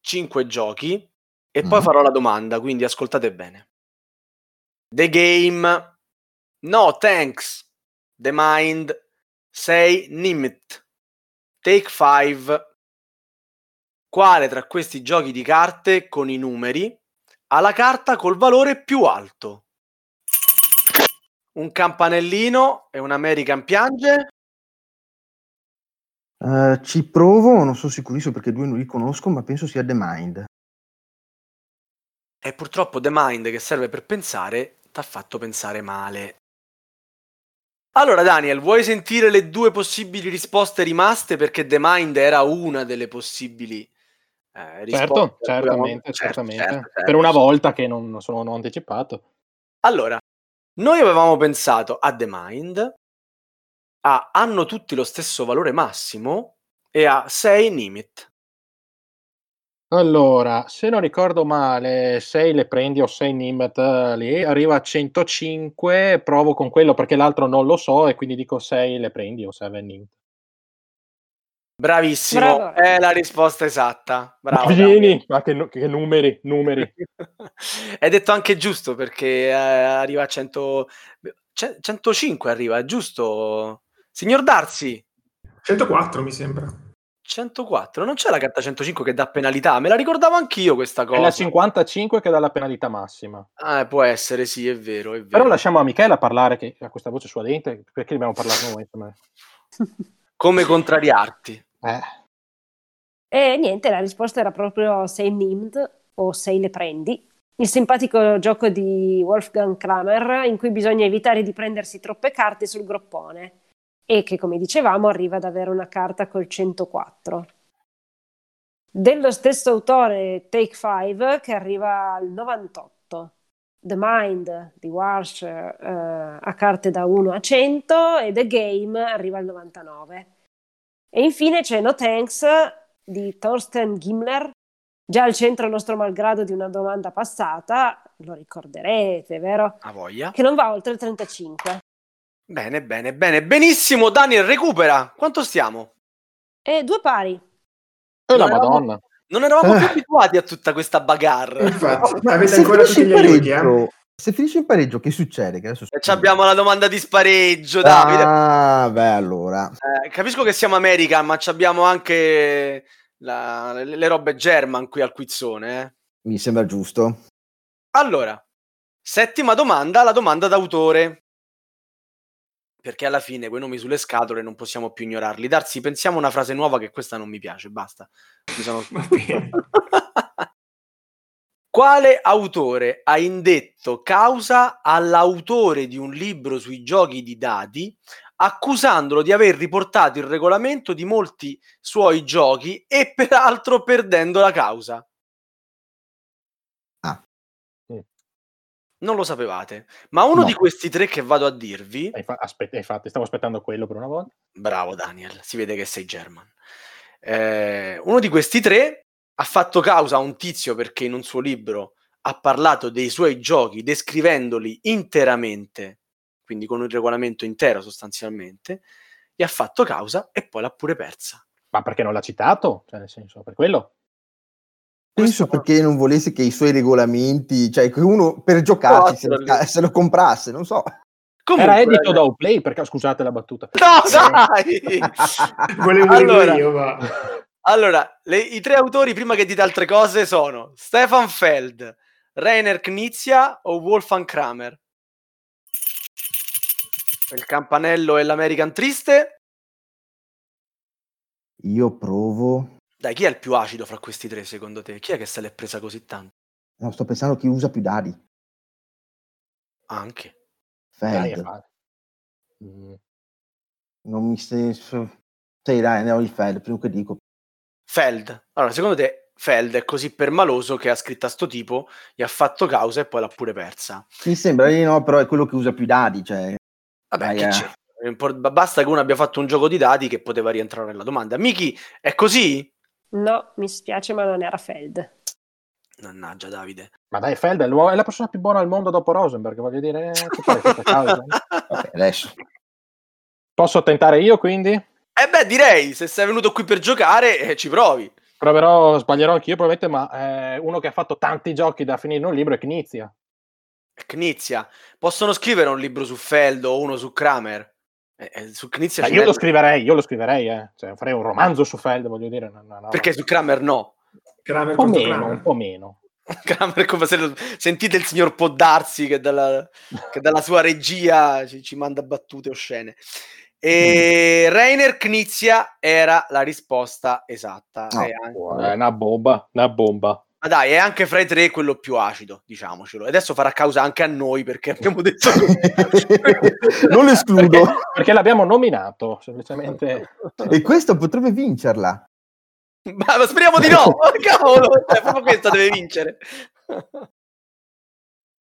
cinque giochi e poi Mm. farò la domanda, quindi ascoltate bene. The Game, No Thanks, The Mind, 6 Nimit, Take 5. Quale tra questi giochi di carte con i numeri ha la carta col valore più alto? Un campanellino e un American piange? Eh, ci provo, non sono sicurissimo perché due non li conosco, ma penso sia The Mind. E purtroppo The Mind che serve per pensare t'ha fatto pensare male. Allora Daniel, vuoi sentire le due possibili risposte rimaste? Perché The Mind era una delle possibili eh. Certo, certamente, certo, certamente. certo, certo. Per una volta che non, sono anticipato. Allora, noi avevamo pensato a The Mind, a hanno tutti lo stesso valore massimo e a 6 Nimit. Allora, se non ricordo male, 6 le prendi o 6 Nimbet eh, lì, arriva a 105, provo con quello perché l'altro non lo so e quindi dico 6 le prendi o 7 Nimbet. Bravissimo, Bravo. è la risposta esatta. Bravo. Vieni, ma che, nu- che numeri, numeri. Hai detto anche giusto perché eh, arriva a 100... ce- 105 arriva, giusto? Signor Darsi, 104 mi sembra. 104, non c'è la carta 105 che dà penalità, me la ricordavo anch'io questa È la cosa. 55 che dà la penalità massima. Ah, può essere, sì, è vero, è vero. Però lasciamo a Michela parlare, che ha questa voce suadente, perché dobbiamo parlare noi? Come contrariarti? Eh, E niente, la risposta era proprio sei Nimd o sei le prendi. Il simpatico gioco di Wolfgang Kramer in cui bisogna evitare di prendersi troppe carte sul groppone e che, come dicevamo, arriva ad avere una carta col 104. Dello stesso autore Take 5 che arriva al 98. The Mind di Walsh eh, a carte da 1 a 100 e The Game arriva al 99. E infine c'è No Thanks di Thorsten Gimler, già al centro nostro malgrado di una domanda passata, lo ricorderete, vero? A voglia. Che non va oltre il 35. Bene, bene, bene. Benissimo, Daniel, recupera. Quanto stiamo? E due pari. E la Non eravamo- madonna. Non eravamo più Eh. abituati a tutta questa bagarre. Infatti, Ma avete ancora tutti gli aiuti, eh? Se finisce in pareggio, che succede? Che adesso E ci abbiamo la domanda di spareggio, Davide. Ah, beh, allora. Eh, capisco che siamo American, ma ci abbiamo anche la- le, le robe German qui al quizzone. eh. Mi sembra giusto. Allora, settima domanda, la domanda d'autore. Perché alla fine quei nomi sulle scatole non possiamo più ignorarli. Darsi, pensiamo una frase nuova che questa non mi piace, basta. Mi sono-. Quale autore ha indetto causa all'autore di un libro sui giochi di dadi accusandolo di aver riportato il regolamento di molti suoi giochi e peraltro perdendo la causa? Ah. Mm. Non lo sapevate, ma uno No. di questi tre che vado a dirvi, Hai fa- aspetta, infatti, stavo aspettando quello per una volta. bravo Daniel, si vede che sei German. Eh, uno di questi tre ha fatto causa a un tizio perché in un suo libro ha parlato dei suoi giochi descrivendoli interamente, quindi con il regolamento intero sostanzialmente, gli ha fatto causa e poi l'ha pure persa. Ma perché non l'ha citato? Cioè, nel senso, per quello? Penso Questo- perché non volesse che i suoi regolamenti, cioè che uno per giocarci se lo, se lo comprasse, non so. Comunque, Era edito da Uplay, perché scusate la battuta. No, dai! Volevo Allora. io, ma... Allora, le- i tre autori, prima che dite altre cose, sono Stefan Feld, Rainer Knizia o Wolfgang Kramer. Il campanello e l'American Triste. Io provo. Dai, chi è il più acido fra questi tre, secondo te? Chi è che se l'è presa così tanto? No, sto pensando chi usa più dadi. Anche. Dai, Feld. fa- Mm. Non mi senso. Sì, dai, andiamo di Feld, prima che dico. Feld. Allora, secondo te Feld è così permaloso che ha scritto a sto tipo, gli ha fatto causa e poi l'ha pure persa? Mi sembra di no, però è quello che usa più dadi, cioè. Vabbè, Dai, che eh. c'è? Basta che uno abbia fatto un gioco di dati che poteva rientrare nella domanda. Miki, è così? No, mi spiace, ma non era Feld. Mannaggia, Davide. Ma dai, Feld è, è la persona più buona al mondo dopo Rosenberg, voglio dire, eh, che fai questa causa? Vabbè, adesso. Posso tentare io, quindi? Eh beh, direi, se sei venuto qui per giocare, eh, ci provi. Proverò, sbaglierò anch'io probabilmente, ma eh, uno che ha fatto tanti giochi da finire in un libro è Knizia. Knizia. Possono scrivere un libro su Feld o uno su Kramer? Eh, eh, su Knizia ci io lo scriverei, io lo scriverei, eh. Cioè, farei un romanzo su Feld, voglio dire. no, no, no. Perché su Kramer no. Kramer Un po' meno, Kramer. un po' meno. Kramer come se lo- sentite il signor Poddarsi che dalla, che dalla sua regia ci, ci manda battute oscene. E Rainer Knizia era la risposta esatta. No. È anche- È una bomba, una bomba. Ma dai, è anche fra i tre quello più acido, diciamocelo. E adesso farà causa anche a noi perché abbiamo detto non lo escludo. Perché, perché l'abbiamo nominato, semplicemente. E questo potrebbe vincerla. Ma, ma speriamo di no! Cavolo, cioè, proprio questa deve vincere.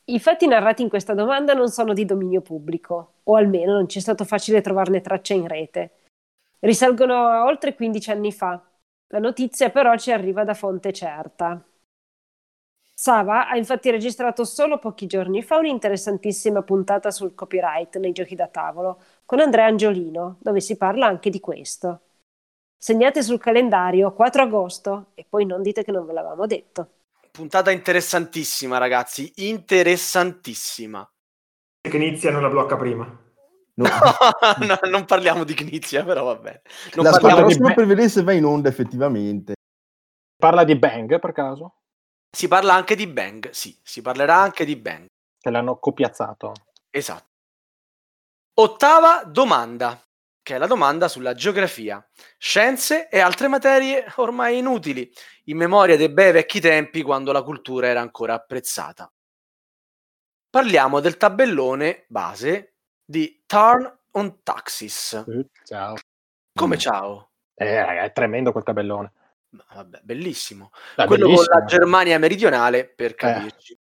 I fatti narrati in questa domanda non sono di dominio pubblico, o almeno non ci è stato facile trovarne traccia in rete. Risalgono a oltre 15 anni fa. La notizia però ci arriva da fonte certa. Sava ha infatti registrato solo pochi giorni fa un'interessantissima puntata sul copyright nei giochi da tavolo con Andrea Angiolino, dove si parla anche di questo. Segnate sul calendario 4 agosto e poi non dite che non ve l'avevamo detto. Puntata interessantissima, ragazzi. Interessantissima. Che inizia non la blocca prima. No. No, non parliamo di Knizia, però va bene. Non parliamo di solo me. per vedere se va in onda effettivamente. Parla di Bang, per caso? Si parla anche di Bang, sì, si parlerà anche di Bang. Che l'hanno copiazzato. Esatto. Ottava domanda, che è la domanda sulla geografia, scienze e altre materie ormai inutili, in memoria dei bei vecchi tempi quando la cultura era ancora apprezzata. Parliamo del tabellone base di Turn on Taxis. Eh, Ciao. Come ciao? Eh, raga, è tremendo quel tabellone. Vabbè, bellissimo. Dai, Quello bellissimo. con la Germania meridionale, per capirci.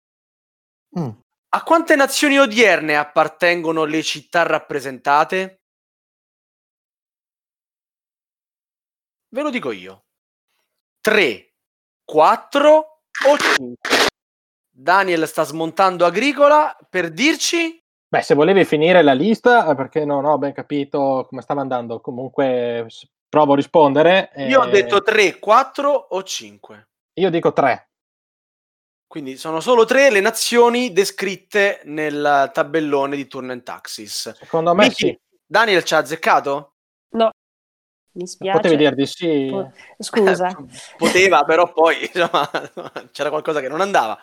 Mm. A quante nazioni odierne appartengono le città rappresentate? Ve lo dico io. 3, 4 o 5? Daniel sta smontando Agricola per dirci Beh, se volevi finire la lista, eh, perché non ho ben capito come stava andando, comunque provo a rispondere. Io ho eh, detto 3, 4 o 5. Io dico 3. Quindi sono solo tre le nazioni descritte nel tabellone di Turn and Taxis. Secondo me Miki, sì. Daniel ci ha azzeccato? Mi spiace. Potevi dire di sì. Po- Scusa. Poteva, però poi insomma, c'era qualcosa che non andava.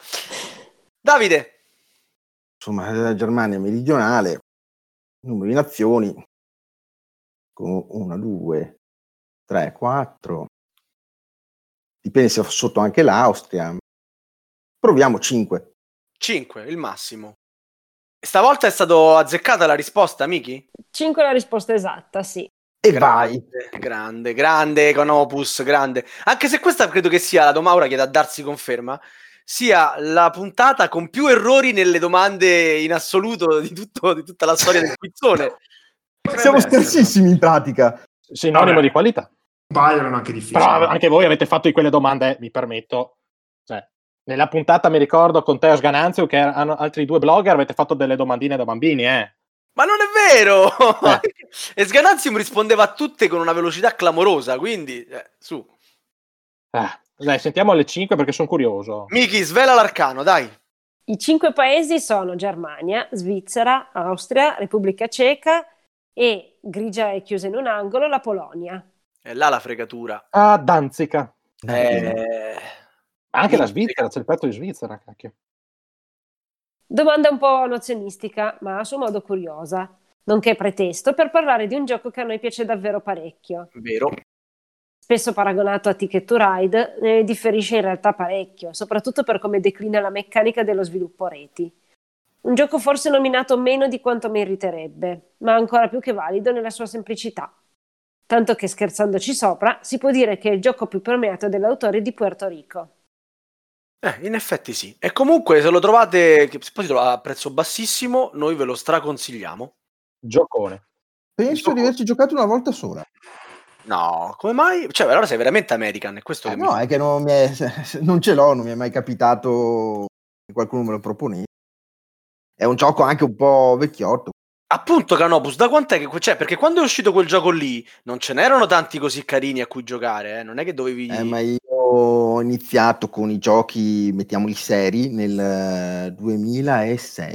Davide, Insomma, la Germania meridionale, numero di nazioni, con 1, 2, 3, 4. Dipende se sotto anche l'Austria. Proviamo 5. 5, il massimo. Stavolta è stato azzeccata la risposta, Miki? 5 è la risposta esatta, sì. E vai. Grande, grande, grande Econopus, grande. Anche se questa credo che sia la domanda che da darsi conferma, sia la puntata con più errori nelle domande in assoluto di, tutto- di tutta la storia del quizzone. Siamo scarsissimi in pratica. Sinonimo Vabbè. di qualità. Erano anche difficili. Però anche voi avete fatto di quelle domande, mi permetto. Cioè, nella puntata mi ricordo con Teo Sgananzio che erano altri due blogger, avete fatto delle domandine da bambini, eh. Ma non è vero! Eh. e Sgananzium rispondeva a tutte con una velocità clamorosa, quindi eh, su. Ah, dai, sentiamo le 5 perché sono curioso. Miki, svela l'arcano, dai. I cinque paesi sono Germania, Svizzera, Austria, Repubblica Ceca e, grigia e chiusa in un angolo, la Polonia. È là la fregatura. Ah, Danzica. Eh, Anche la. Svizzera, c'è il pezzo di Svizzera, cacchio. Domanda un po' nozionistica, ma a suo modo curiosa, nonché pretesto per parlare di un gioco che a noi piace davvero parecchio. vero. Spesso paragonato a Ticket to Ride, ne differisce in realtà parecchio, soprattutto per come declina la meccanica dello sviluppo reti. Un gioco forse nominato meno di quanto meriterebbe, ma ancora più che valido nella sua semplicità. Tanto che scherzandoci sopra, si può dire che è il gioco più premiato dell'autore di Puerto Rico. Eh, in effetti sì. E comunque se lo trovate, che poi si trova a prezzo bassissimo, noi ve lo straconsigliamo. Giocone. Penso di averci giocato una volta sola. No, come mai? Cioè, allora sei veramente American, è questo Eh, che no, mi... è che non, mi è- non ce l'ho, non mi è mai capitato che qualcuno me lo proponesse. È un gioco anche un po' vecchiotto. Appunto, Canopus, da quant'è che... Cioè, perché quando è uscito quel gioco lì, non ce n'erano tanti così carini a cui giocare, eh? Non è che dovevi... Eh, ma io ho iniziato con i giochi, mettiamoli seri, nel eh, 2006.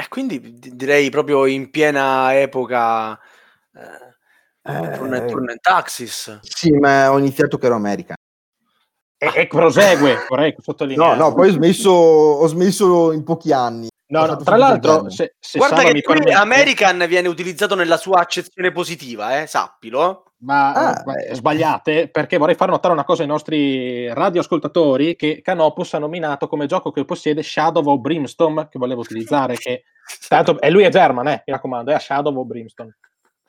E quindi di- direi proprio in piena epoca... Eh, and- Eh, Turn and Taxis. Sì, ma ho iniziato che ero American. E, e prosegue, vorrei No, sottolineare. no, poi ho smesso, ho smesso in pochi anni. No, no, tra l'altro, se, se Guarda che qui permette- American viene utilizzato nella sua accezione positiva, eh? Sappilo. Ma Ah, eh, ma- beh. sbagliate perché vorrei far notare una cosa ai nostri radioascoltatori che Canopus ha nominato come gioco che possiede Shadow of Brimstone che volevo utilizzare che tanto e lui è German eh, mi raccomando è a Shadow of Brimstone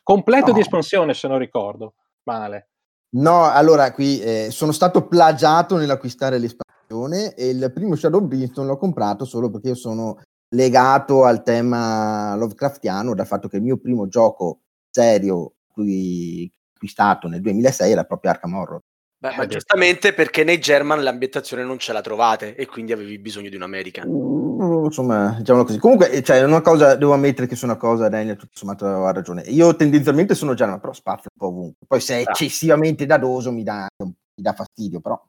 completo No. di espansione se non ricordo male No, allora qui eh, sono stato plagiato nell'acquistare l'espansione e il primo Shadow Brimstone l'ho comprato solo perché io sono legato al tema Lovecraftiano dal fatto che il mio primo gioco serio cui acquistato nel 2006 era proprio Arkham Horror. Beh, Eh, ma giustamente perché nei German l'ambientazione non ce la trovate e quindi avevi bisogno di un American. Mm, Insomma, diciamolo così. Comunque, eh, cioè, è una cosa, devo ammettere che su una cosa Daniel tutto sommato ha ragione. Io tendenzialmente sono German, però spazio un po' ovunque. Poi se è Ah. eccessivamente dadoso mi dà, mi dà fastidio, però.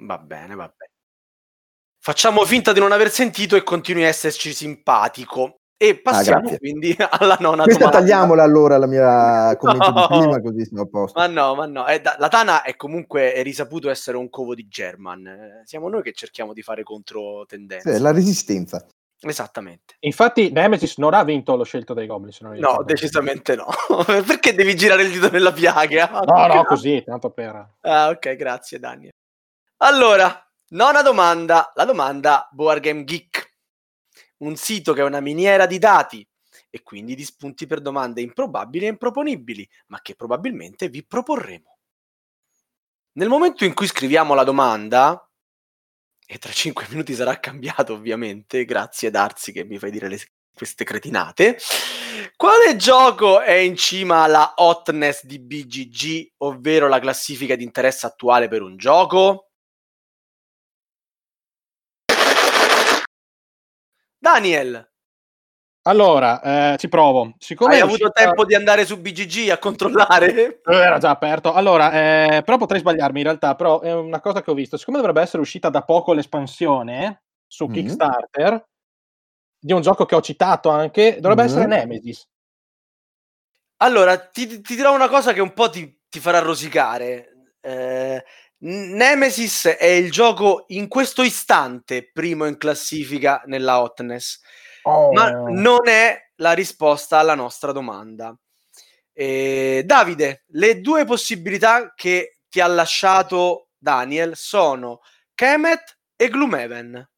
Va bene, va bene. Facciamo finta di non aver sentito e continui a esserci simpatico. E passiamo grazie. quindi alla nona Questa domanda. tagliamola allora la mia commento No. di prima, così siamo a posto. Ma no, ma no. Eh, da- la Tana è comunque è risaputo essere un covo di German. Eh, siamo noi che cerchiamo di fare controtendenze. Sì, la resistenza. Esattamente. infatti Nemesis non ha vinto lo scelto dei Goblin se non No, decisamente no. Perché devi girare il dito nella piaga? no no così tanto per Ah, ok, grazie Daniel. Allora, nona domanda, la domanda Board Game Geek. Un sito che è una miniera di dati e quindi di spunti per domande improbabili e improponibili, ma che probabilmente vi proporremo. Nel momento in cui scriviamo la domanda, e tra 5 minuti sarà cambiato ovviamente, grazie Darsi che mi fai dire le, queste cretinate. Quale gioco è in cima alla hotness di BGG, ovvero la classifica di interesse attuale per un gioco? Daniel, Allora, eh, ci provo. Siccome hai avuto uscita- tempo di andare su BGG a controllare? Eh, Era già aperto. Allora, eh, però potrei sbagliarmi in realtà, però è una cosa che ho visto. Siccome dovrebbe essere uscita da poco l'espansione su Mhm. Kickstarter di un gioco che ho citato anche, dovrebbe Mhm. essere Nemesis. Allora, ti, ti dirò una cosa che un po' ti, ti farà rosicare. Eh, Nemesis è il gioco in questo istante primo in classifica nella hotness, Oh. ma non è la risposta alla nostra domanda. Eh, Davide, le due possibilità che ti ha lasciato Daniel sono Kemet e Gloomhaven.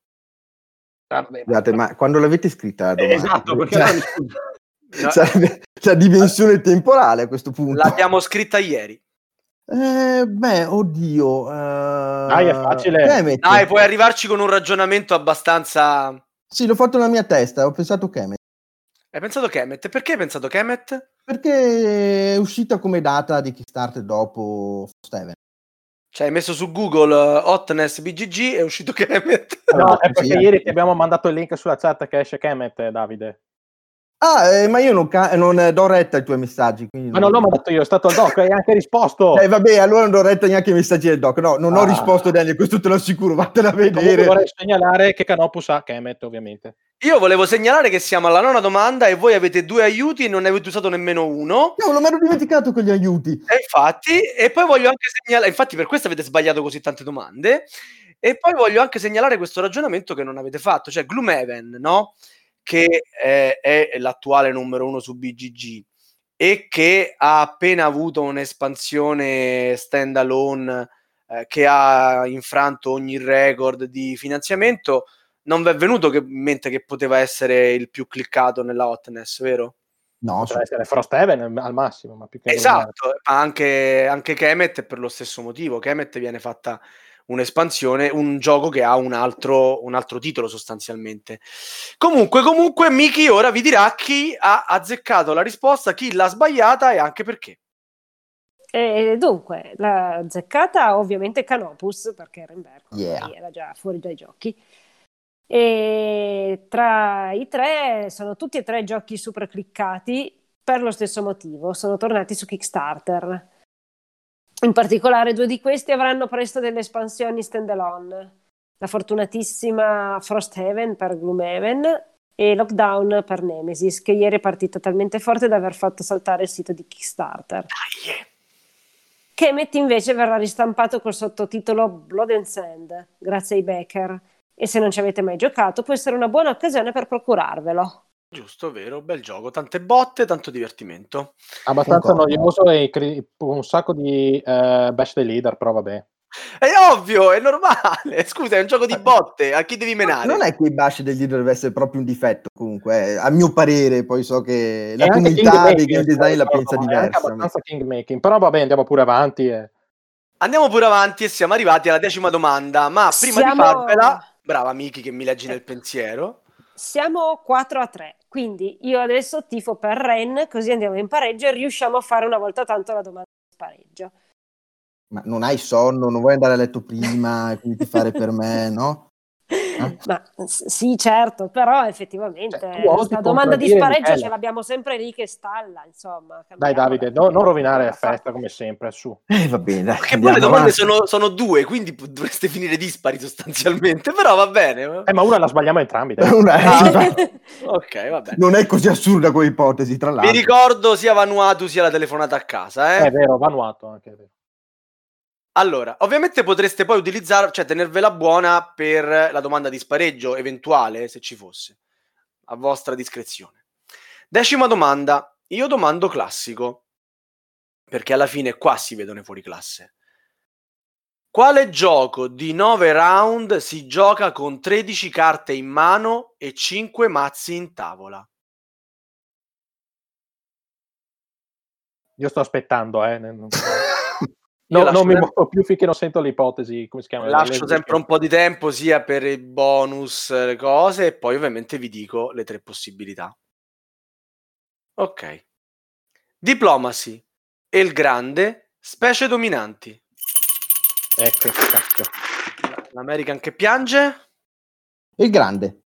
Scusate, ma quando l'avete scritta la domanda? Esatto, perché Cioè. No, sarebbe la dimensione temporale a questo punto. l'abbiamo scritta ieri. Eh, beh, oddio. eh, Dai, è facile. Kemet. Dai, puoi arrivarci con un ragionamento abbastanza... Sì, l'ho fatto nella mia testa, ho pensato Kemet. Hai pensato Kemet? Perché hai pensato Kemet? Perché è uscita come data di Kickstarter dopo Steven. Cioè, hai messo su Google uh, Hotness BGG è uscito Kemet. No, è Sì, perché sì. ieri ti abbiamo mandato il link sulla chat che esce Kemet, Davide. Ah, eh, ma io non, ca- non eh, do retta ai tuoi messaggi. Quindi Ma non l'ho mandato io, è stato il doc, hai anche risposto. Eh, vabbè, allora non do retta neanche ai messaggi del doc. No, non ho Ah. risposto, Daniel, questo te lo assicuro, vattene a Comunque vedere. vorrei segnalare che Canopus ha Kemet, ovviamente. Io volevo segnalare che siamo alla nona domanda e voi avete due aiuti e non ne avete usato nemmeno uno. Cavolo, mi ero dimenticato con gli aiuti. E infatti, e poi voglio anche segnalare, infatti per questo avete sbagliato così tante domande. E poi voglio anche segnalare questo ragionamento che non avete fatto, cioè Gloomhaven, no? Che è, è l'attuale numero uno su BGG e che ha appena avuto un'espansione standalone eh, che ha infranto ogni record di finanziamento. Non vi è venuto che, in mente che poteva essere il più cliccato nella hotness, vero? No, Potrà essere Frosthaven al massimo, ma più che Esatto, ma anche, anche Kemet per lo stesso motivo. Kemet viene fatta un'espansione, un gioco che ha un altro, un altro titolo sostanzialmente. Comunque, comunque, Miki ora vi dirà chi ha azzeccato la risposta, chi l'ha sbagliata e anche perché. E dunque, la azzeccata ovviamente Canopus, perché Renberg Yeah. era già fuori dai giochi. E tra i tre sono tutti e tre giochi super cliccati per lo stesso motivo, sono tornati su Kickstarter. In particolare due di questi avranno presto delle espansioni standalone. La fortunatissima Frosthaven per Gloomhaven e Lockdown per Nemesis, che ieri è partita talmente forte da aver fatto saltare il sito di Kickstarter. Kemet invece verrà ristampato col sottotitolo Blood and Sand, grazie ai Becker. E se non ci avete mai giocato, può essere una buona occasione per procurarvelo. Giusto, vero, bel gioco, tante botte, tanto divertimento. abbastanza Concordo. noioso e cri- un sacco di eh, bash the leader, però vabbè. È ovvio, è normale. Scusa, è un gioco di botte, a chi devi menare? non è che i bash degli dovrebbe essere proprio un difetto, comunque, eh, a mio parere, poi so che la comunità dei game design la pensa è diversa. abbastanza kingmaking, però vabbè, andiamo pure avanti. E... Andiamo pure avanti e siamo arrivati alla decima domanda. Ma prima Siamo- di farvela, brava Miki che mi leggi nel pensiero. Siamo 4 a 3, quindi io adesso tifo per Ren, così andiamo in pareggio e riusciamo a fare una volta tanto la domanda di pareggio. Ma non hai sonno, non vuoi andare a letto prima e quindi fare per me, no? Ma s- sì, certo, però effettivamente Cioè, la domanda di spareggio Michele. ce l'abbiamo sempre lì che stalla, insomma. Dai. Davide, no- non rovinare la festa come sempre, su. Eh, va bene, dai, Che poi le domande sono, sono due, quindi dovreste finire dispari sostanzialmente, però va bene. Eh, ma una la sbagliamo entrambi. dai. Una- Ah, sì, Ok, va bene. non è così assurda come ipotesi, tra Vi l'altro. ricordo sia Vanuatu sia la telefonata a casa, È eh? vero, Vanuatu anche. È vero. Allora, ovviamente potreste poi utilizzare, cioè tenervela buona per la domanda di spareggio eventuale, se ci fosse, a vostra discrezione. Decima domanda, io domando classico, perché alla fine qua si vedono fuori classe. Quale gioco di 9 round si gioca con 13 carte in mano e 5 mazzi in tavola? Io sto aspettando, eh. No, non mi muovo più finché non sento l'ipotesi, come si chiama? Lascio sempre un po' di tempo sia per i bonus, eh, le cose, e poi ovviamente vi dico le tre possibilità. Ok. Diplomacy e il grande, specie dominanti. Ecco, cacchio. L'American che piange Il grande.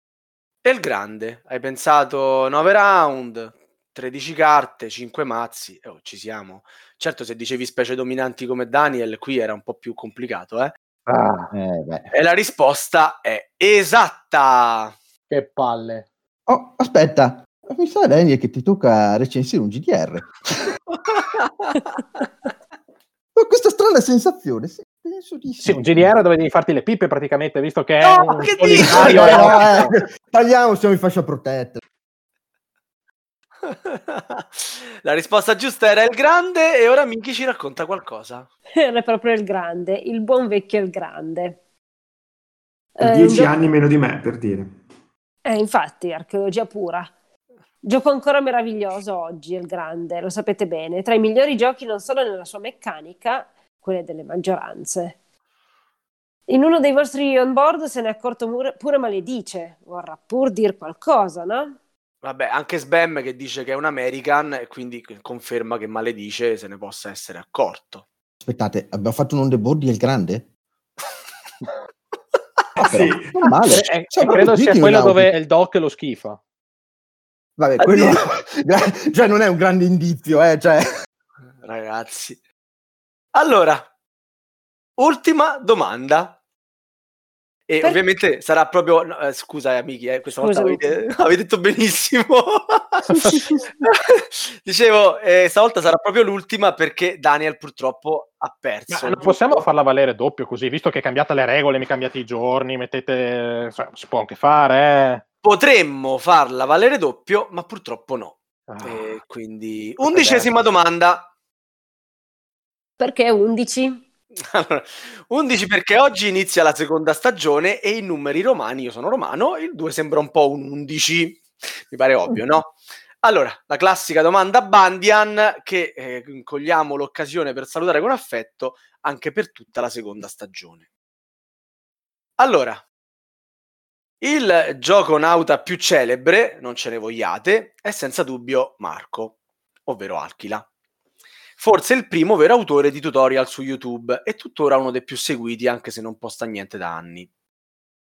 e il grande. Hai pensato 9 round, 13 carte, 5 mazzi. Oh, ci siamo. Certo, se dicevi specie dominanti come Daniel, qui era un po' più complicato, eh? Ah, Eh, beh. E la risposta è esatta. che palle. Oh, aspetta. Mi sa, Daniel, che ti tocca recensire un GDR. Ho questa strana sensazione. Sì, penso di sì. Sì, un GDR dove devi farti le pippe praticamente, visto che No, è un che solitario. dici? No, eh, tagliamo, siamo in fascia protetta. La risposta giusta era il grande e ora Miki ci racconta qualcosa. Era proprio il grande, il buon vecchio il grande. Per Eh, dieci gioco- anni meno di me, per dire. Eh, infatti, archeologia pura. Gioco ancora meraviglioso oggi, il grande, lo sapete bene, tra i migliori giochi non solo nella sua meccanica, quelle delle maggioranze. In uno dei vostri onboard se ne è accorto pure, pure maledice, vorrà pur dir qualcosa, no? Vabbè, anche Sbam che dice che è un American e quindi conferma che maledice se ne possa essere accorto. Aspettate, abbiamo fatto un on the board del grande? Sì. Non male. Eh, eh, Siamo credo tutti sia quello dove il doc lo schifa. Vabbè, quello... cioè, non è un grande indizio, eh, cioè... Ragazzi. Allora, ultima domanda. E Per- ovviamente sarà proprio... no, eh, scusa, amici, eh, questa volta avete, avete detto benissimo. Dicevo, eh, stavolta sarà proprio l'ultima perché Daniel purtroppo ha perso. Ma non possiamo farla valere doppio così, visto che cambiate le regole, mi cambiate i giorni, mettete... cioè, si può anche fare, Potremmo farla valere doppio, ma purtroppo no. eh. Ah. E quindi, undicesima domanda. Perché 11? Allora, 11 perché oggi inizia la seconda stagione e i numeri romani, io sono romano, il 2 sembra un po' un 11, mi pare ovvio, no? Allora, la classica domanda Bandian che eh, cogliamo l'occasione per salutare con affetto anche per tutta la seconda stagione. Allora, il gioco nauta più celebre, non ce ne vogliate, è senza dubbio Marco, ovvero Alchila. Forse il primo vero autore di tutorial su YouTube e tuttora uno dei più seguiti anche se non posta niente da anni.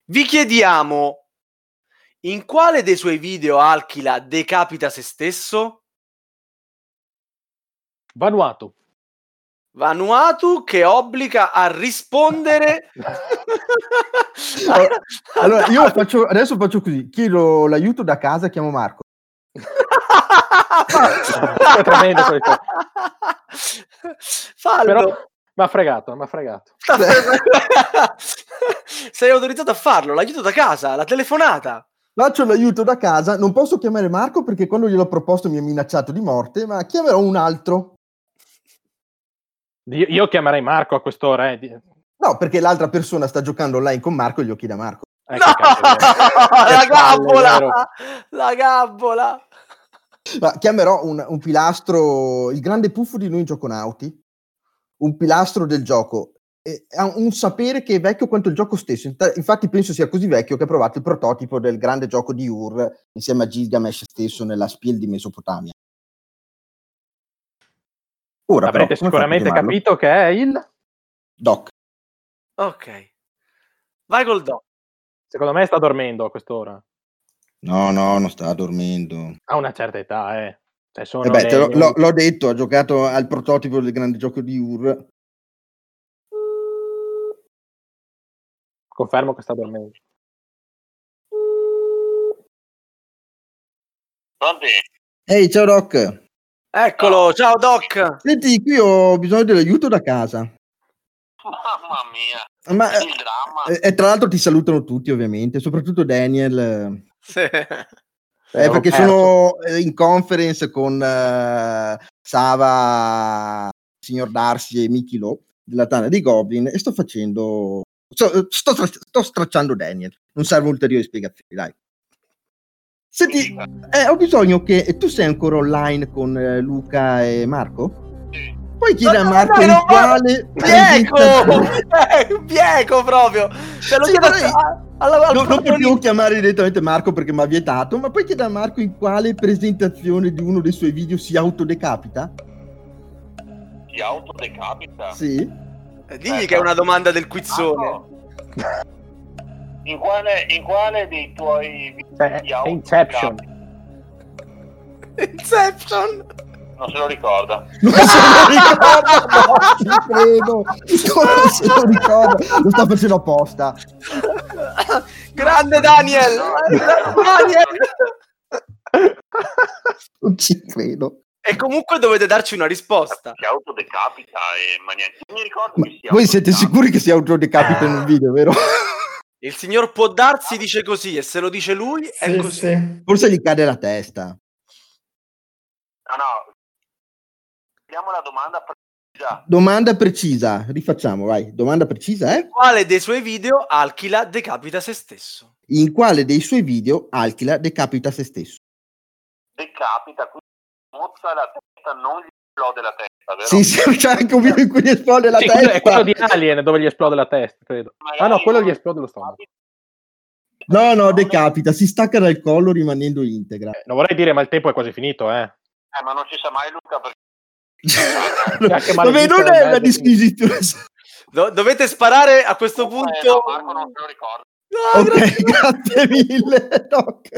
Vi chiediamo in quale dei suoi video Alchila decapita se stesso? Vanuatu. Vanuatu che obbliga a rispondere. Allora, io faccio, adesso faccio così, chiedo l'aiuto da casa, chiamo Marco. È tremendo questo. Fallo. Però mi ha fregato, mi ha fregato. Sei autorizzato a farlo, l'aiuto da casa, la telefonata. Faccio l'aiuto da casa, non posso chiamare Marco perché quando gliel'ho proposto mi ha minacciato di morte, ma chiamerò un altro. Io, io chiamerei Marco a quest'ora. Eh. No, perché l'altra persona sta giocando online con Marco e glielo chiede a Marco. eh, no, che cazzo la gabbola, la gabbola. Ma chiamerò un, un pilastro, il grande puffo di noi in Gioconauti, un pilastro del gioco. Ha un sapere che è vecchio quanto il gioco stesso. Infatti penso sia così vecchio che ha provato il prototipo del grande gioco di Ur insieme a Gilgamesh stesso nella Spiel di Mesopotamia. Ora però, Avrete a sicuramente capito che è il. Doc. Ok. Vai col do. Secondo me sta dormendo a quest'ora. No, no, non sta dormendo. Ha una certa età, eh. Cioè, sono Eh beh, te l'ho, le- l'ho- l'ho detto, ha giocato al prototipo del grande gioco di Ur. Confermo che sta dormendo. Vabbè, Ehi, ciao Doc. Eccolo, ciao Doc. Senti, qui ho bisogno dell'aiuto da casa. mamma mia, Ma, il dramma. eh, e tra l'altro ti salutano tutti, ovviamente, soprattutto Daniel. Eh, Sì. Eh, perché sono eh, in conference con eh, Sava, signor Darcy e Mickey Lowe della Tana dei Goblin e sto facendo. Sto, sto, stra- sto stracciando Daniel. Non servono ulteriori spiegazioni, dai. Senti, eh, ho bisogno che tu sei ancora online con eh, Luca e Marco? Sì. Poi chiede a Marco dai, in non va- quale Eh, Bieco proprio! Se lo Sì, chiedo vorrei- a- alla, al No, non potevo chiamare direttamente Marco perché mi ha vietato, ma poi chiede a Marco in quale presentazione di uno dei suoi video si autodecapita? Si autodecapita. Sì. Eh, Digli che è una domanda del quizzone. Marco, In quale, in quale dei tuoi video si è Inception. Inception! Non se lo ricorda. Non se lo ricorda, no, ci credo. Non se lo ricorda. Lo sta facendo apposta. Grande Daniel! Daniel! Non ci credo. E comunque dovete darci una risposta. Si autodecapita e ma niente. Non mi ricordo Ma che si voi siete sicuri che si autodecapita in un video, vero? Il signor può darsi dice così e se lo dice lui è Sì, così. sì. Forse gli cade la testa. No, no. Vediamo la domanda precisa. Domanda precisa, rifacciamo, vai. Domanda precisa, eh? Quale dei suoi video Alchila decapita se stesso? In quale dei suoi video Alchila decapita se stesso? Decapita, quindi mozza la testa, non gli esplode la testa, vero? Sì, sì, c'è anche un video in cui gli esplode la Sì, testa. è quello di Alien dove gli esplode la testa, credo. Ah no, quello gli esplode lo stomaco. No, no, decapita, si stacca dal collo rimanendo integra. Eh, non vorrei dire, ma il tempo è quasi finito, eh. Eh, ma non ci sa mai Luca perché Vabbè, maledito non è una disquisizione. Do- dovete sparare a questo Eh, punto. no, Marco non lo ricorda. No, Ok, grazie. grazie mille, Doc.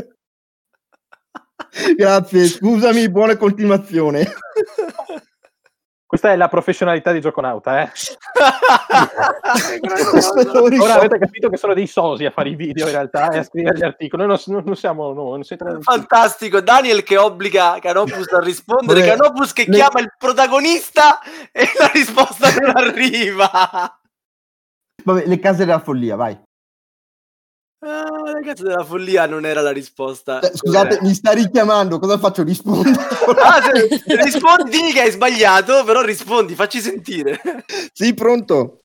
Grazie, scusami, buona continuazione. Questa è la professionalità di Gioconauta, eh. Ora avete capito che sono dei sosi a fare i video in realtà e a scrivere gli articoli. Noi non, non siamo noi, non siete... Fantastico, Daniel che obbliga Canopus a rispondere, Vabbè, Canopus che le- chiama il protagonista e la risposta non arriva. Vabbè, le case della follia, vai. Ah, ragazzi della follia non era la risposta. Eh, Scusate, mi sta richiamando, cosa faccio? Rispondo. Ah, se- se rispondi, che hai sbagliato, però rispondi, facci sentire. sì, pronto.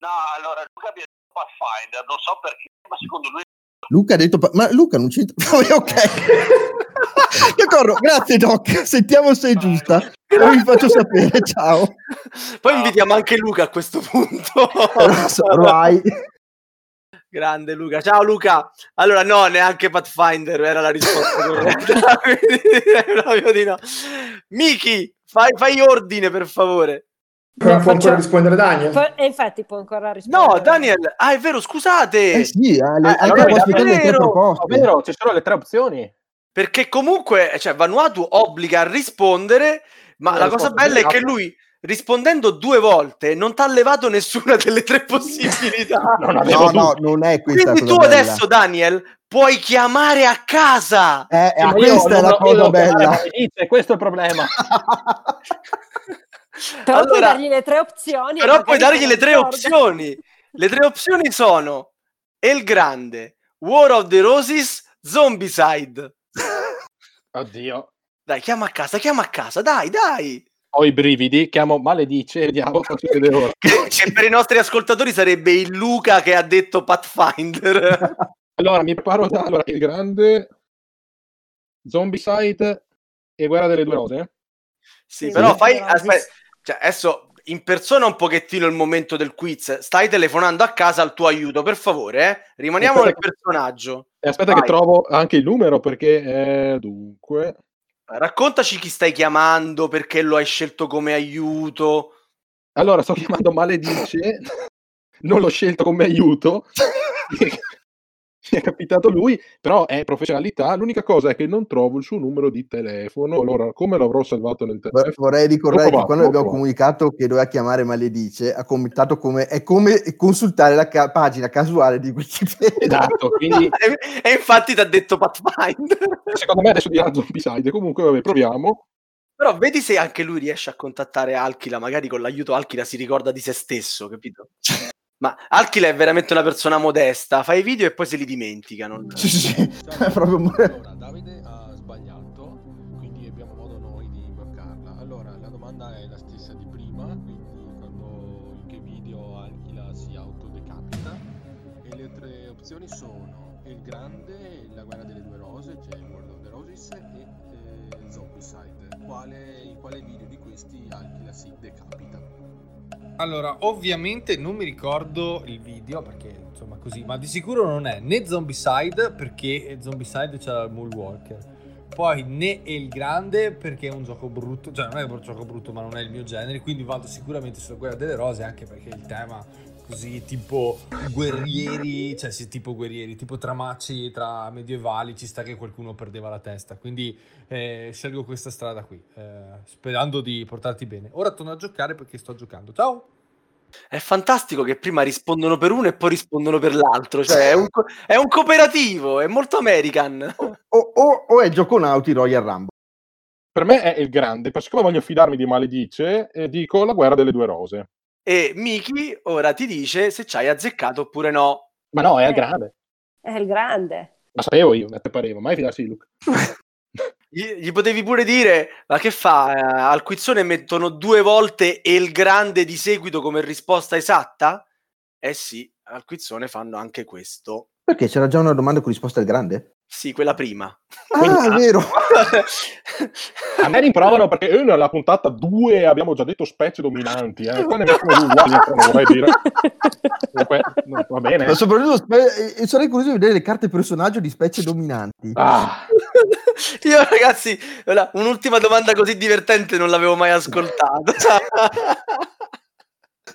No, allora Luca mi ha detto Pathfinder, non so perché, ma secondo lui Luca ha detto... pa- Ma Luca non c'entra... Ok. D'accordo, grazie Doc. Sentiamo se è giusta. Poi vi faccio sapere, ciao. Poi invitiamo anche Luca a questo punto. Vai. Grande Luca. Ciao Luca. Allora no, neanche Pathfinder era la risposta corretta. proprio di no. Miki, fai, fai ordine per favore. Ancora- No, può ancora faccio- rispondere Daniel? Po- E infatti può ancora rispondere. No, Daniel, ah è vero, scusate. Eh sì, alle, Eh, anche allora tre vero. proposte. Ovvero, ci sono le tre opzioni. Perché comunque, cioè, Vanuatu obbliga a rispondere, ma Eh, la cosa bella è che lui, rispondendo due volte, non ti ha levato nessuna delle tre possibilità. Non avevo No, no, dubbi. non è questa Quindi tu bella. adesso, Daniel, puoi chiamare a casa. Eh, eh, questa è la cosa bella. Maledice, questo è il problema. Però puoi Allora- dargli le tre opzioni. Però puoi dargli le tre opzioni. Le tre opzioni sono El Grande, War of the Roses, Zombicide. Oddio. Dai, chiama a casa, chiama a casa, dai, dai. Ho i brividi, chiamo maledice e vediamo cosa succede ora. Che, che per i nostri ascoltatori sarebbe il Luca che ha detto Pathfinder. Allora, mi preparo da allora, il grande Zombicide e Guerra delle Due Rose. Sì, Sì, però sì. fai aspetta, cioè, adesso in persona un pochettino il momento del quiz. Stai telefonando a casa al tuo aiuto, per favore, eh? Rimaniamo nel Aspetta. personaggio. E aspetta Vai. che trovo anche il numero perché eh, dunque Raccontaci chi stai chiamando, perché lo hai scelto come aiuto. Allora, sto chiamando Maledice, non l'ho scelto come aiuto, mi è capitato lui, però è professionalità. L'unica cosa è che non trovo il suo numero di telefono. Allora, come l'avrò salvato nel telefono? Vorrei ricordare che quando abbiamo comunicato che doveva chiamare Maledice, ha commentato come è come consultare la ca- pagina casuale di Wikipedia. Esatto, quindi E, e infatti ti ha detto Pathfinder. secondo me adesso dirà Zombicide. Comunque, vabbè, proviamo. Però vedi se anche lui riesce a contattare Alchila, magari con l'aiuto Alchila si ricorda di se stesso, capito? Ma Alchila è veramente una persona modesta, fa i video e poi se li dimentica. non- Sì, sì, sì. È proprio Allora, Davide ha sbagliato, quindi abbiamo modo noi di bloccarla. Allora, la domanda è la stessa di prima, quindi quando in che video Alchila si autodecapita. E le tre opzioni sono Il Grande, La Guerra delle Due Rose, cioè World of the Roses, e eh, Zombicide, quale, in quale video di questi Alchila si decapita? Allora, ovviamente non mi ricordo il video perché insomma così, ma di sicuro non è né Zombicide perché Zombicide c'era il Moonwalker. Poi né il grande perché è un gioco brutto, cioè non è un gioco brutto ma non è il mio genere, quindi vado sicuramente sulla guerra delle rose anche perché il tema così tipo guerrieri, cioè sì, tipo guerrieri, tipo tramacci tra medievali, ci sta che qualcuno perdeva la testa, quindi eh, scelgo questa strada qui, eh, sperando di portarti bene. Ora torno a giocare perché sto giocando. Ciao! È fantastico che prima rispondono per uno e poi rispondono per l'altro, cioè è un, co- è un cooperativo, è molto American. O, o- o è Gioconauti Royal Rumble. Per me è il grande, poi siccome voglio fidarmi di Maledice, eh, dico la guerra delle due rose. E Miki ora ti dice se ci hai azzeccato oppure no. Ma no, è il Eh. grande. È il grande. Ma sapevo io, a te pareva, mai fidarsi di Luca. Gli, gli potevi pure dire, ma che fa? eh, al quizzone mettono due volte e il grande di seguito come risposta esatta? Eh sì, al quizzone fanno anche questo. Perché c'era già una domanda con risposta al grande? Sì, quella prima. Quindi- Ah, è vero. A me rimprovano perché eh, nella puntata 2 abbiamo già detto specie dominanti, eh. qua ne mettono due uguali, non vorrei dire. Comunque, no, va bene. Ma soprattutto spe- e sarei curioso di vedere le carte personaggio di specie dominanti. Ah, Io ragazzi, un'ultima domanda così divertente non l'avevo mai ascoltata.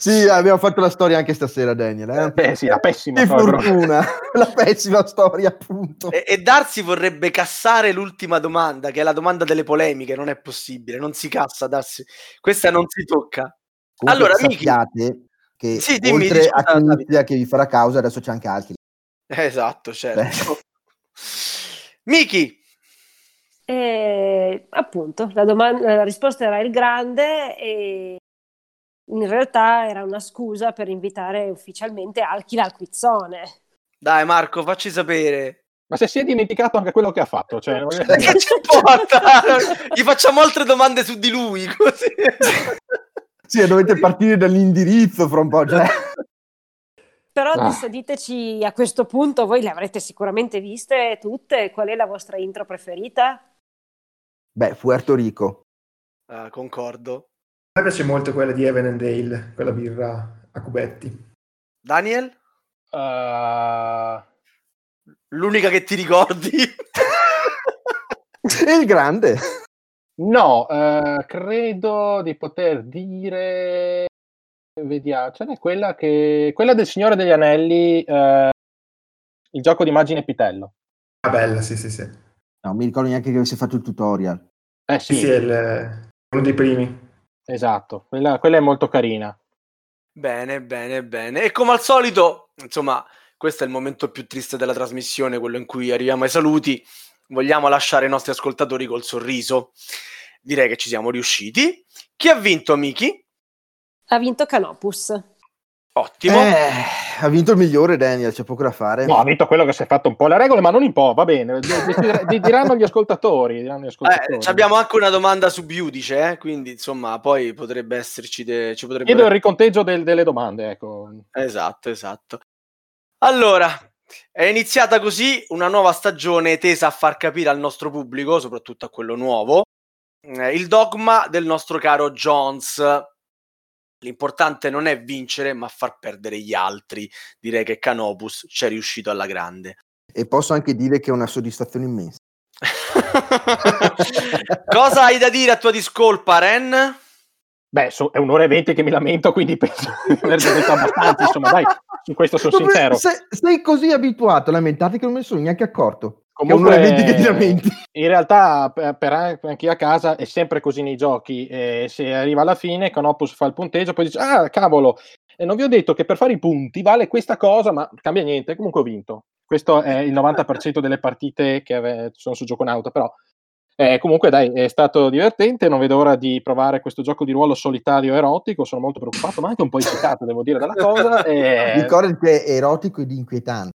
Sì, abbiamo fatto la storia anche stasera, Daniel. Eh? beh sì, la pessima storia, fortuna, la pessima storia, appunto. e, e Darsi vorrebbe cassare l'ultima domanda, che è la domanda delle polemiche. Non è possibile, non si cassa, Darsi. Questa non si tocca. Comunque, allora, Miki- sappiate che Sì, dimmi, oltre a. Crinizia che vi farà causa, adesso c'è anche altri. Esatto, certo. Miki, E, appunto, la, domanda- la risposta era il grande e in realtà era una scusa per invitare ufficialmente Alchila al quizzone. dai Marco, facci sapere. Ma se si è dimenticato anche quello che ha fatto, cioè, non- Che ci importa? Gli facciamo altre domande su di lui, così. Sì, dovete partire dall'indirizzo fra un po'. Cioè. Però Ah. dis- diteci a questo punto, voi le avrete sicuramente viste tutte, qual è la vostra intro preferita? Beh, Puerto Rico. Ah, concordo. A me piace molto quella di Evan and Dale, quella birra a cubetti. Daniel? Uh, L'unica che ti ricordi? E il grande. no, eh, credo di poter dire. Vediamo, ce n'è quella che. Quella del Signore degli Anelli, eh, il gioco di immagine Pitello. Ah, bella, sì, sì, sì. No, mi ricordo neanche che avesse fatto il tutorial. Eh Sì, sì, sì, è il- uno dei primi. Esatto, quella, quella è molto carina. Bene, bene, bene. E come al solito, insomma, questo è il momento più triste della trasmissione, quello in cui arriviamo ai saluti. Vogliamo lasciare i nostri ascoltatori col sorriso. Direi che ci siamo riusciti. Chi ha vinto, Miki? Ha vinto Canopus. Ottimo. Eh, ha vinto il migliore, Daniel, c'è poco da fare. No, ha vinto quello che si è fatto un po' le regole, ma non un po', va bene. Di- di- di- diranno gli ascoltatori. Diranno gli ascoltatori. Eh, ci abbiamo anche una domanda su Biudice, eh? quindi insomma, poi potrebbe esserci. De... Ci potrebbe... Chiedo il riconteggio del- delle domande, ecco. Esatto, esatto. Allora, è iniziata così una nuova stagione tesa a far capire al nostro pubblico, soprattutto a quello nuovo, eh, il dogma del nostro caro Jones. L'importante non è vincere, ma far perdere gli altri. Direi che Canopus ci è riuscito alla grande. E posso anche dire che è una soddisfazione immensa. Cosa hai da dire a tua discolpa, Ren? Beh, so- è un'ora e venti che mi lamento, quindi penso di aver detto abbastanza. Insomma, dai, su questo sono Dove- sincero. se- sei così abituato a lamentarti che non me ne sono neanche accorto. Comunque. In realtà, per, per anche a casa è sempre così nei giochi. eh, se arriva alla fine, Canopus fa il punteggio, poi dice: Ah, cavolo, e non vi ho detto che per fare i punti vale questa cosa, ma cambia niente. Comunque ho vinto. Questo è il 90% delle partite che ave- sono su Gioconauta, però. eh, comunque, dai, è stato divertente. Non vedo ora di provare questo gioco di ruolo solitario erotico. Sono molto preoccupato, ma anche un po' eccitato, devo dire, dalla cosa. e- Ricordati che è erotico ed inquietante.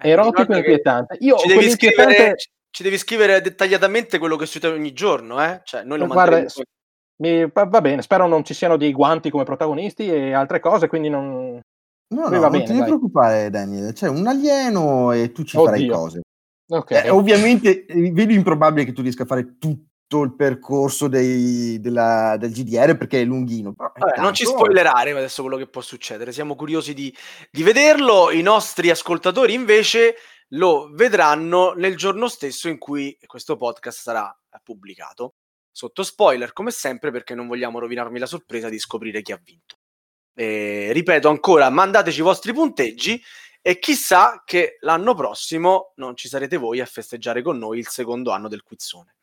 Eh, erotico e inquietante. Io Ci devi, scrivere, ci devi scrivere dettagliatamente quello che succede ogni giorno, eh? Cioè, noi lo Guarda, manderemo s- mi- va bene, spero non ci siano dei guanti come protagonisti e altre cose, quindi non... No, no, va non bene, ti devi preoccupare, Daniel. C'è un alieno e tu ci farai Oddio. cose. Ok. Eh, ovviamente eh, vedo improbabile che tu riesca a fare tutto il percorso dei- della- del GDR perché è lunghino. però Vabbè, non ci spoilerare adesso quello che può succedere, siamo curiosi di, di vederlo. I nostri ascoltatori invece lo vedranno nel giorno stesso in cui questo podcast sarà pubblicato. Sotto spoiler, come sempre, perché non vogliamo rovinarmi la sorpresa di scoprire chi ha vinto. E, ripeto ancora, mandateci i vostri punteggi e chissà che l'anno prossimo non ci sarete voi a festeggiare con noi il secondo anno del quizzone.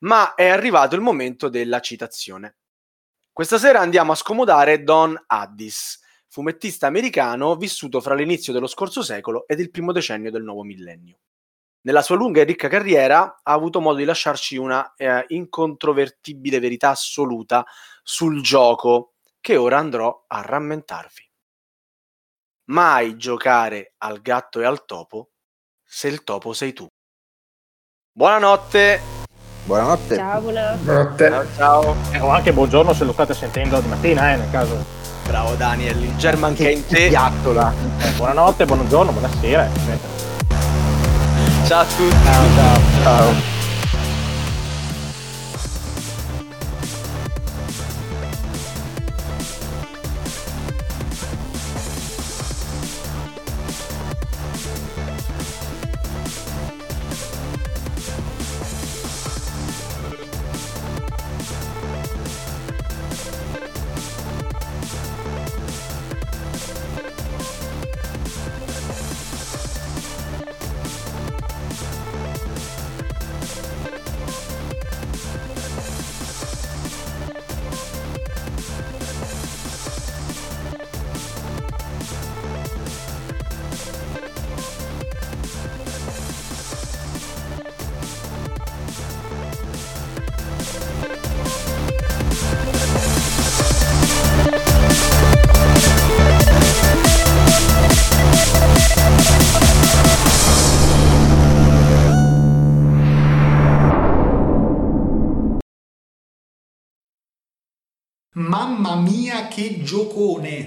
Ma è arrivato il momento della citazione. Questa sera andiamo a scomodare Don Addis, fumettista americano vissuto fra l'inizio dello scorso secolo ed il primo decennio del nuovo millennio. Nella sua lunga e ricca carriera ha avuto modo di lasciarci una eh, incontrovertibile verità assoluta sul gioco che ora andrò a rammentarvi. Mai giocare al gatto e al topo se il topo sei tu. Buonanotte! Buonanotte. Ciao, buona. Buonanotte. Ciao ciao! Eh, o anche buongiorno se lo state sentendo di mattina, eh, nel caso. Bravo Daniel, il German che è in te. piattola. Eh, buonanotte, buongiorno, buonasera. eccetera. Ciao a tutti! Ciao, ciao. Ciao. Che giocone!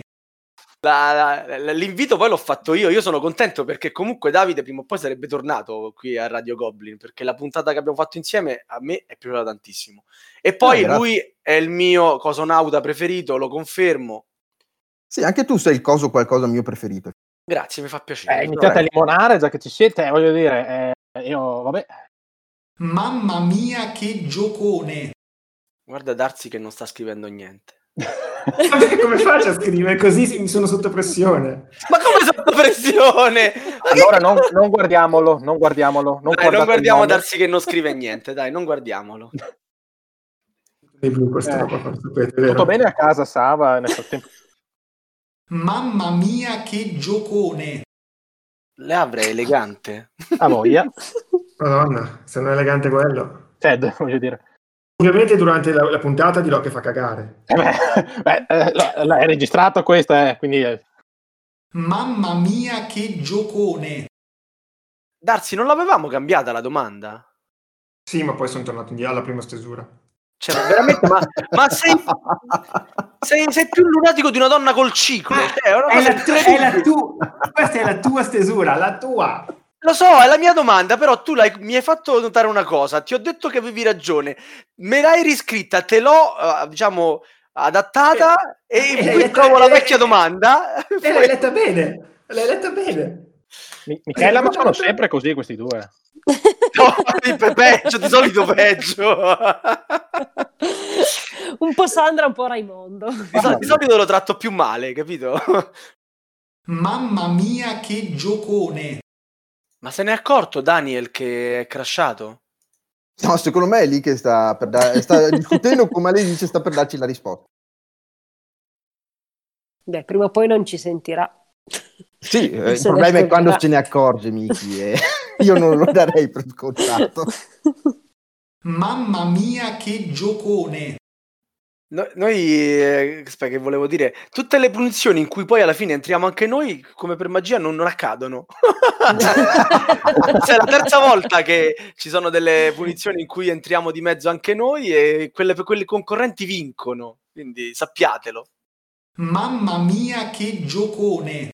La- la- l'invito poi l'ho fatto io, io sono contento perché comunque Davide prima o poi sarebbe tornato qui a Radio Goblin perché la puntata che abbiamo fatto insieme a me è piaciuta tantissimo. E poi Ah, lui è il mio cosonauta preferito, lo confermo. Sì, anche tu sei il coso qualcosa mio preferito. Grazie, mi fa piacere. Eh, iniziate a limonare già che ci siete, eh, voglio dire, eh, io, vabbè, Mamma mia che giocone! Guarda Darsi che non sta scrivendo niente. Come faccio a scrivere così? Mi sono sotto pressione. Ma come sotto pressione? Allora non, non guardiamolo, non guardiamolo, non, Dai, non guardiamo. Darsi che non scrive niente, dai, non guardiamolo. Dei blu, questa Eh. roba, sapete? Tutto bene a casa, Sava, nel frattempo. Mamma mia che giocone! Le avrei elegante. A voglia, Madonna, se non è elegante quello. Ted, voglio dire. Ovviamente durante la, la puntata dirò che fa cagare. Eh beh, beh, eh, è registrato questa, eh, quindi eh, Mamma mia che giocone! Darsi, non l'avevamo cambiata la domanda? Sì, ma poi sono tornato indietro alla prima stesura. Cioè, veramente, ma, ma sei, sei, sei più lunatico di una donna col ciclo. Cioè, è una È la, è la tua, questa è la tua stesura, la tua. Lo so, è la mia domanda, però tu l'hai- mi hai fatto notare una cosa. Ti ho detto che avevi ragione. Me l'hai riscritta, te l'ho, eh, diciamo, adattata e Eh, qui eh, trovo la eh, vecchia eh, domanda. E l'hai letta bene, l'hai letta bene. Mi- Michela, ma sono sempre così questi due. No, peggio, di solito peggio. un po' Sandra, un po' Raimondo. Di, sol- di solito lo tratto più male, capito? Mamma mia che giocone! Ma se ne è accorto Daniel che è crashato? No, secondo me è lì che sta, per da- sta discutendo come lei dice sta per darci la risposta. Beh, prima o poi non ci sentirà. Sì, eh, il problema è quando se ne accorge Miki e io non lo darei per scontato. Mamma mia che giocone! No- noi, eh, aspetta, che volevo dire, tutte le punizioni in cui poi alla fine entriamo anche noi, come per magia, non, non accadono. Cioè, è la terza volta che ci sono delle punizioni in cui entriamo di mezzo anche noi e quelle, quelle concorrenti vincono. Quindi sappiatelo. Mamma mia che giocone!